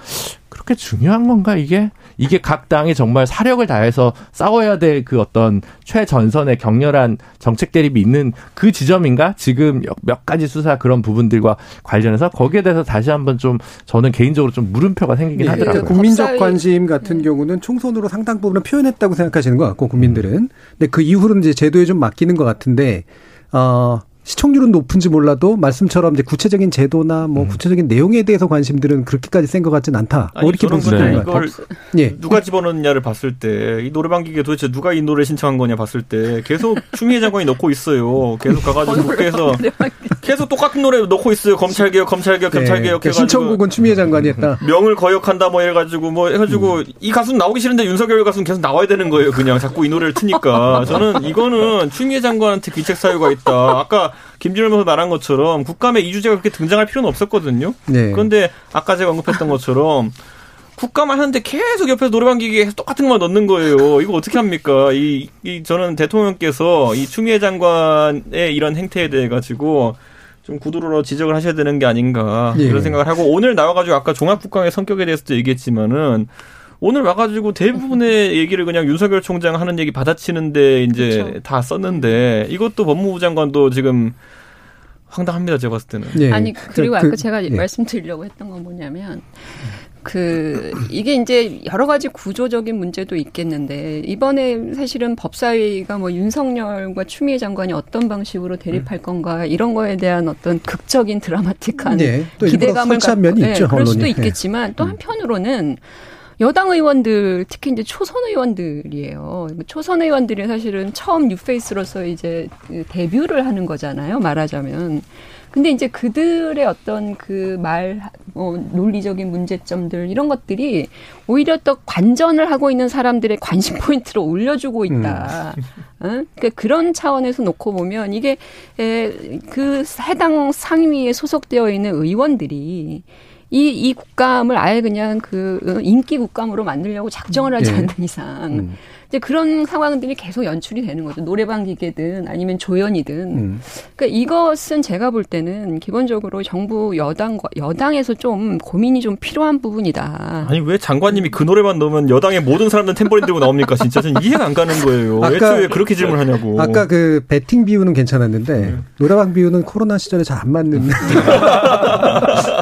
그렇게 중요한 건가 이게 이게 각 당이 정말 사력을 다해서 싸워야 될 그 어떤 최전선의 격렬한 정책 대립이 있는 그 지점인가 지금 몇 가지 수사 그런 부분들과 관련해서 거기에 대해서 다시 한번 좀 저는 개인적으로 좀 물음표가 생기긴 예, 하더라고요. 국민적 관심 같은 경우는 총선으로 상당 부분을 표현했다고 생각하시는 것 같고 국민들은. 근데 그 이후로는 이제 제도에 좀 맡기는 것 같은데 어 시청률은 높은지 몰라도 말씀처럼 이제 구체적인 제도나 뭐 구체적인 내용에 대해서 관심들은 그렇게까지 센 것 같진 않다. 뭐 아니, 이렇게 보시는 근데 것 같아요. 이걸 예. 누가 집어넣느냐를 봤을 때 이 노래방 기계 도대체 누가 이 노래 신청한 거냐 봤을 때 계속 추미애 장관이 넣고 있어요. 계속 가가지고 국회에서 계속 똑같은 노래 넣고 있어요. 검찰 개혁, 검찰 개혁, 네, 검찰 개혁 그 해가지고 신청곡은 추미애 장관이 했다. 명을 거역한다 뭐 해가지고 뭐 해가지고 이 가수는 나오기 싫은데 윤석열 가수는 계속 나와야 되는 거예요. 그냥 자꾸 이 노래를 트니까 저는 이거는 추미애 장관한테 귀책 사유가 있다. 아까 김준일 변호사 말한 것처럼 국감에 이 주제가 그렇게 등장할 필요는 없었거든요. 네. 그런데 아까 제가 언급했던 것처럼 국감을 하는데 계속 옆에서 노래방 기계에 똑같은 것만 넣는 거예요. 이거 어떻게 합니까? 이, 이 저는 대통령께서 이 추미애 장관의 이런 행태에 대해 가지고 좀 구두로 지적을 하셔야 되는 게 아닌가 예. 그런 생각을 하고 오늘 나와가지고 아까 종합국감의 성격에 대해서도 얘기했지만은 오늘 와가지고 대부분의 <laughs> 얘기를 그냥 윤석열 총장 하는 얘기 받아치는데 이제 그쵸. 다 썼는데 이것도 법무부 장관도 지금 황당합니다 제가 봤을 때는. 예. 아니 그리고 그- 아까 제가 예. 말씀드리려고 했던 건 뭐냐면 그 이게 이제 여러 가지 구조적인 문제도 있겠는데 이번에 사실은 법사위가 뭐 윤석열과 추미애 장관이 어떤 방식으로 대립할 건가 이런 거에 대한 어떤 극적인 드라마틱한 네. 기대감을 갖고- 면이 예, 있죠, 그럴 수도 언론이. 예. 있겠지만 또 한편으로는 여당 의원들 특히 이제 초선 의원들이에요. 초선 의원들이 사실은 처음 뉴페이스로서 이제 그 데뷔를 하는 거잖아요. 말하자면. 근데 이제 그들의 어떤 그 말, 어, 논리적인 문제점들 이런 것들이 오히려 또 관전을 하고 있는 사람들의 관심 포인트를 올려주고 있다. 어? 그러니까 그런 차원에서 놓고 보면 이게 에, 그 해당 상임위에 소속되어 있는 의원들이 이, 이 국감을 아예 그냥 그 어, 인기 국감으로 만들려고 작정을 하지 예. 않는 이상 음. 이제 그런 상황들이 계속 연출이 되는 거죠. 노래방 기계든 아니면 조연이든. 음. 그러니까 이것은 제가 볼 때는 기본적으로 정부 여당과 여당에서 좀 고민이 좀 필요한 부분이다. 아니 왜 장관님이 그 노래만 넣으면 여당의 모든 사람들 템버린 들고 나옵니까? 진짜 저는 이해가 안 가는 거예요. 아까, 왜 그렇게 질문하냐고. 아까 그 배팅 비유는 괜찮았는데 네. 노래방 비유는 코로나 시절에 잘 안 맞는. <laughs>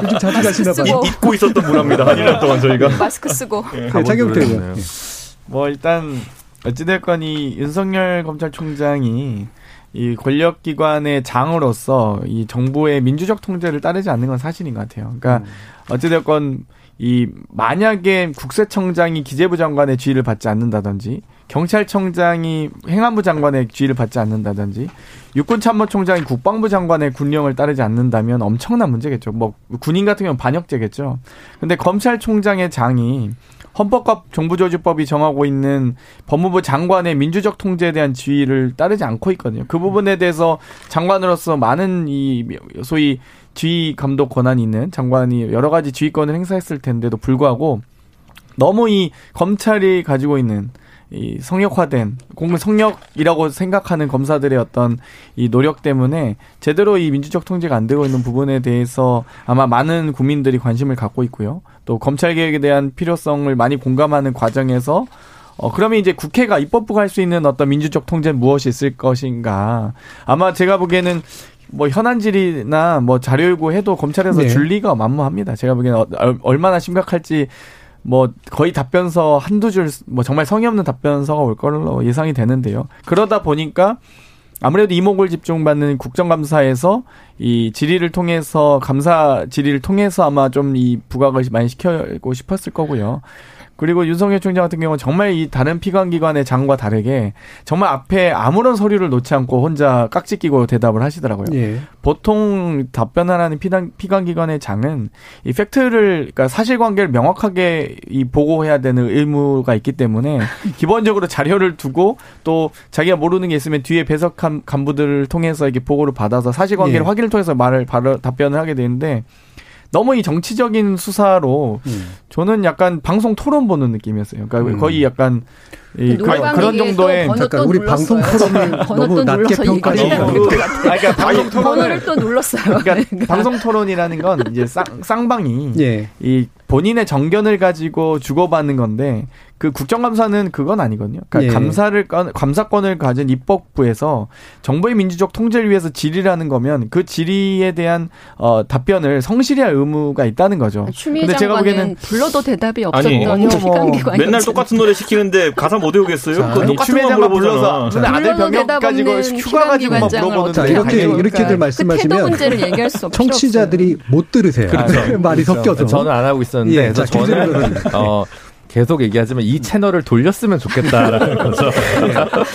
요즘 자주 가시나 봐요. 잊고 있었던 문화입니다. 한 1년 동안 저희가. 마스크 쓰고. 네, 자경태 의원. 뭐 일단 어찌됐건 이 윤석열 검찰총장이 이 권력기관의 장으로서 이 정부의 민주적 통제를 따르지 않는 건 사실인 것 같아요. 그러니까 음. 어찌됐건 이 만약에 국세청장이 기재부 장관의 지휘를 받지 않는다든지 경찰청장이 행안부 장관의 지휘를 받지 않는다든지 육군참모총장이 국방부 장관의 군령을 따르지 않는다면 엄청난 문제겠죠. 뭐 군인 같은 경우는 반역죄겠죠. 근데 검찰총장의 장이 헌법과 정부조직법이 정하고 있는 법무부 장관의 민주적 통제에 대한 지위를 따르지 않고 있거든요. 그 부분에 대해서 장관으로서 많은 이 소위 지휘 감독 권한이 있는 장관이 여러 가지 지휘권을 행사했을 텐데도 불구하고 너무 이 검찰이 가지고 있는 이 성역화된 공무 성역이라고 생각하는 검사들의 어떤 이 노력 때문에 제대로 이 민주적 통제가 안 되고 있는 부분에 대해서 아마 많은 국민들이 관심을 갖고 있고요. 또 검찰 개혁에 대한 필요성을 많이 공감하는 과정에서 어 그러면 이제 국회가 입법부가 할 수 있는 어떤 민주적 통제는 무엇이 있을 것인가? 아마 제가 보기에는 뭐 현안질이나 뭐 자료 요구해도 검찰에서 네. 줄 리가 만무합니다. 제가 보기에는 어, 얼마나 심각할지 뭐 거의 답변서 한두 줄 뭐 정말 성의 없는 답변서가 올 걸로 예상이 되는데요. 그러다 보니까 아무래도 이목을 집중받는 국정감사에서 이 질의를 통해서 감사 질의를 통해서 아마 좀 이 부각을 많이 시켜고 싶었을 거고요. 그리고 윤석열 총장 같은 경우는 정말 이 다른 피감기관의 장과 다르게 정말 앞에 아무런 서류를 놓지 않고 혼자 깍지 끼고 대답을 하시더라고요. 예. 보통 답변하라는 피감, 피감기관의 장은 이 팩트를, 그러니까 사실관계를 명확하게 이 보고해야 되는 의무가 있기 때문에 <laughs> 기본적으로 자료를 두고 또 자기가 모르는 게 있으면 뒤에 배석한 간부들을 통해서 이렇게 보고를 받아서 사실관계를 예. 확인 을 통해서 말을 바로 답변을 하게 되는데 너무 이 정치적인 수사로 음. 저는 약간 방송 토론 보는 느낌이었어요. 그러니까 음. 거의 약간 이 그, 런 정도의 잠깐 우리 방송 토론을 너무 낮게 평가하는 것 그러니까 방송 토론을 또 눌렀어요. 그러니까 <laughs> 방송 토론이라는 건 이제 쌍, 쌍방이 예. 이 본인의 정견을 가지고 주고받는 건데 그 국정감사는 그건 아니거든요. 그러니까 예. 감사를 감사권을 가진 입법부에서 정부의 민주적 통제를 위해서 질의라는 거면 그 질의에 대한 어, 답변을 성실히 할 의무가 있다는 거죠. 근데 제가 보기에는 불러도 대답이 없었던 아니, 뭐 맨날 똑같은 노래 시키는데 가사 못 외우겠어요? 그 똑같은 거 불러서 근데 아들 병역 가지고 휴가 가지고 막 물어보는데 이렇게 이렇게들 말씀하시면 그 청취자들이 못 들으세요. 그렇죠. <laughs> 말이 그렇죠. 섞여서 저는 안 하고 있었는데 예, 자, 저는 어 계속 얘기하지만 이 채널을 돌렸으면 좋겠다라는 <laughs> 거죠.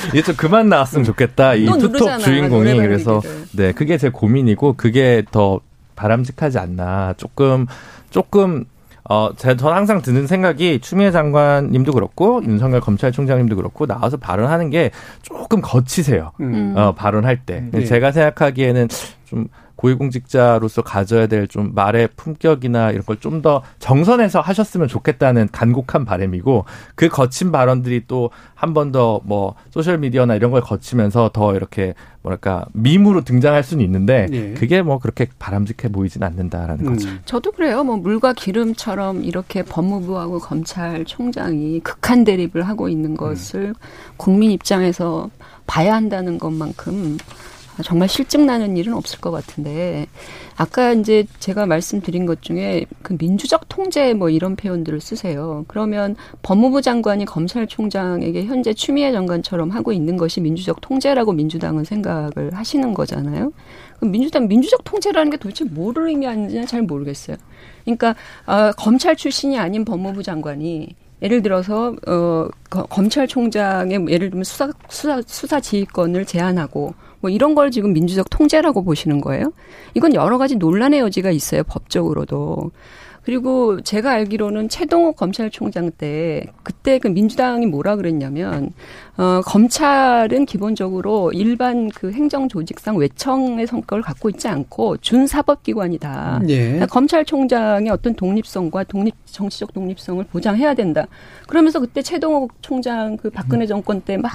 이게 좀 그만 나왔으면 좋겠다. 이 투톱 주인공이 그래서 네 그게 제 고민이고 그게 더 바람직하지 않나. 조금 조금 어, 제, 저는 항상 드는 생각이 추미애 장관님도 그렇고 윤석열 검찰총장님도 그렇고 나와서 발언하는 게 조금 거치세요. 음. 어, 발언할 때. 네. 제가 생각하기에는 좀 고위공직자로서 가져야 될 좀 말의 품격이나 이런 걸 좀 더 정선해서 하셨으면 좋겠다는 간곡한 바람이고 그 거친 발언들이 또 한 번 더 뭐 소셜 미디어나 이런 걸 거치면서 더 이렇게 뭐랄까 밈으로 등장할 수는 있는데 네. 그게 뭐 그렇게 바람직해 보이진 않는다라는 음. 거죠. 저도 그래요. 뭐 물과 기름처럼 이렇게 법무부하고 검찰총장이 극한 대립을 하고 있는 것을 음. 국민 입장에서 봐야 한다는 것만큼 정말 실증 나는 일은 없을 것 같은데 아까 이제 제가 말씀드린 것 중에 그 민주적 통제 뭐 이런 표현들을 쓰세요. 그러면 법무부 장관이 검찰총장에게 현재 추미애 장관처럼 하고 있는 것이 민주적 통제라고 민주당은 생각을 하시는 거잖아요. 그럼 민주당 민주적 통제라는 게 도대체 뭐를 의미하는지는 잘 모르겠어요. 그러니까 어, 검찰 출신이 아닌 법무부 장관이 예를 들어서 어 검찰총장의 예를 들면 수사 수사 수사 지휘권을 제한하고 뭐 이런 걸 지금 민주적 통제라고 보시는 거예요? 이건 여러 가지 논란의 여지가 있어요, 법적으로도. 그리고 제가 알기로는 최동욱 검찰총장 때 그때 그 민주당이 뭐라 그랬냐면 어 검찰은 기본적으로 일반 그 행정 조직상 외청의 성격을 갖고 있지 않고 준사법기관이다. 예. 그러니까 검찰총장의 어떤 독립성과 독립 정치적 독립성을 보장해야 된다. 그러면서 그때 최동욱 총장 그 박근혜 정권 때 막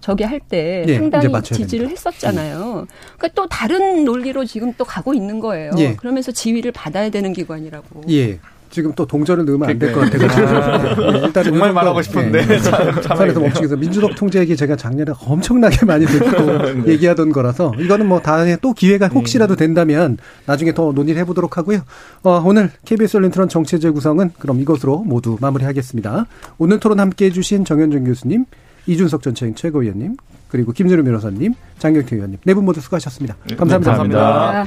저기 할때 예, 상당히 지지를 했었잖아요. 그러니까 또 다른 논리로 지금 또 가고 있는 거예요. 예. 그러면서 지위를 받아야 되는 기관이라고. 예. 지금 또 동전을 넣으면 안 될 것 같아가지고 예, 일단 정말 말하고 싶은데 예. 산에서 멈추겠어. 민주당 통제 얘기 제가 작년에 엄청나게 많이 듣고 <laughs> 얘기하던 거라서 이거는 뭐 다음에 또 기회가 혹시라도 된다면 나중에 더 논의를 해보도록 하고요. 어, 오늘 KBS 토론 정체제 구성은 그럼 이것으로 모두 마무리하겠습니다. 오늘 토론 함께해 주신 정현준 교수님, 이준석 전체행 최고위원님, 그리고 김준우 변호사님, 장경태 의원님 네 분 모두 수고하셨습니다. 감사합니다. 감사합니다. 아,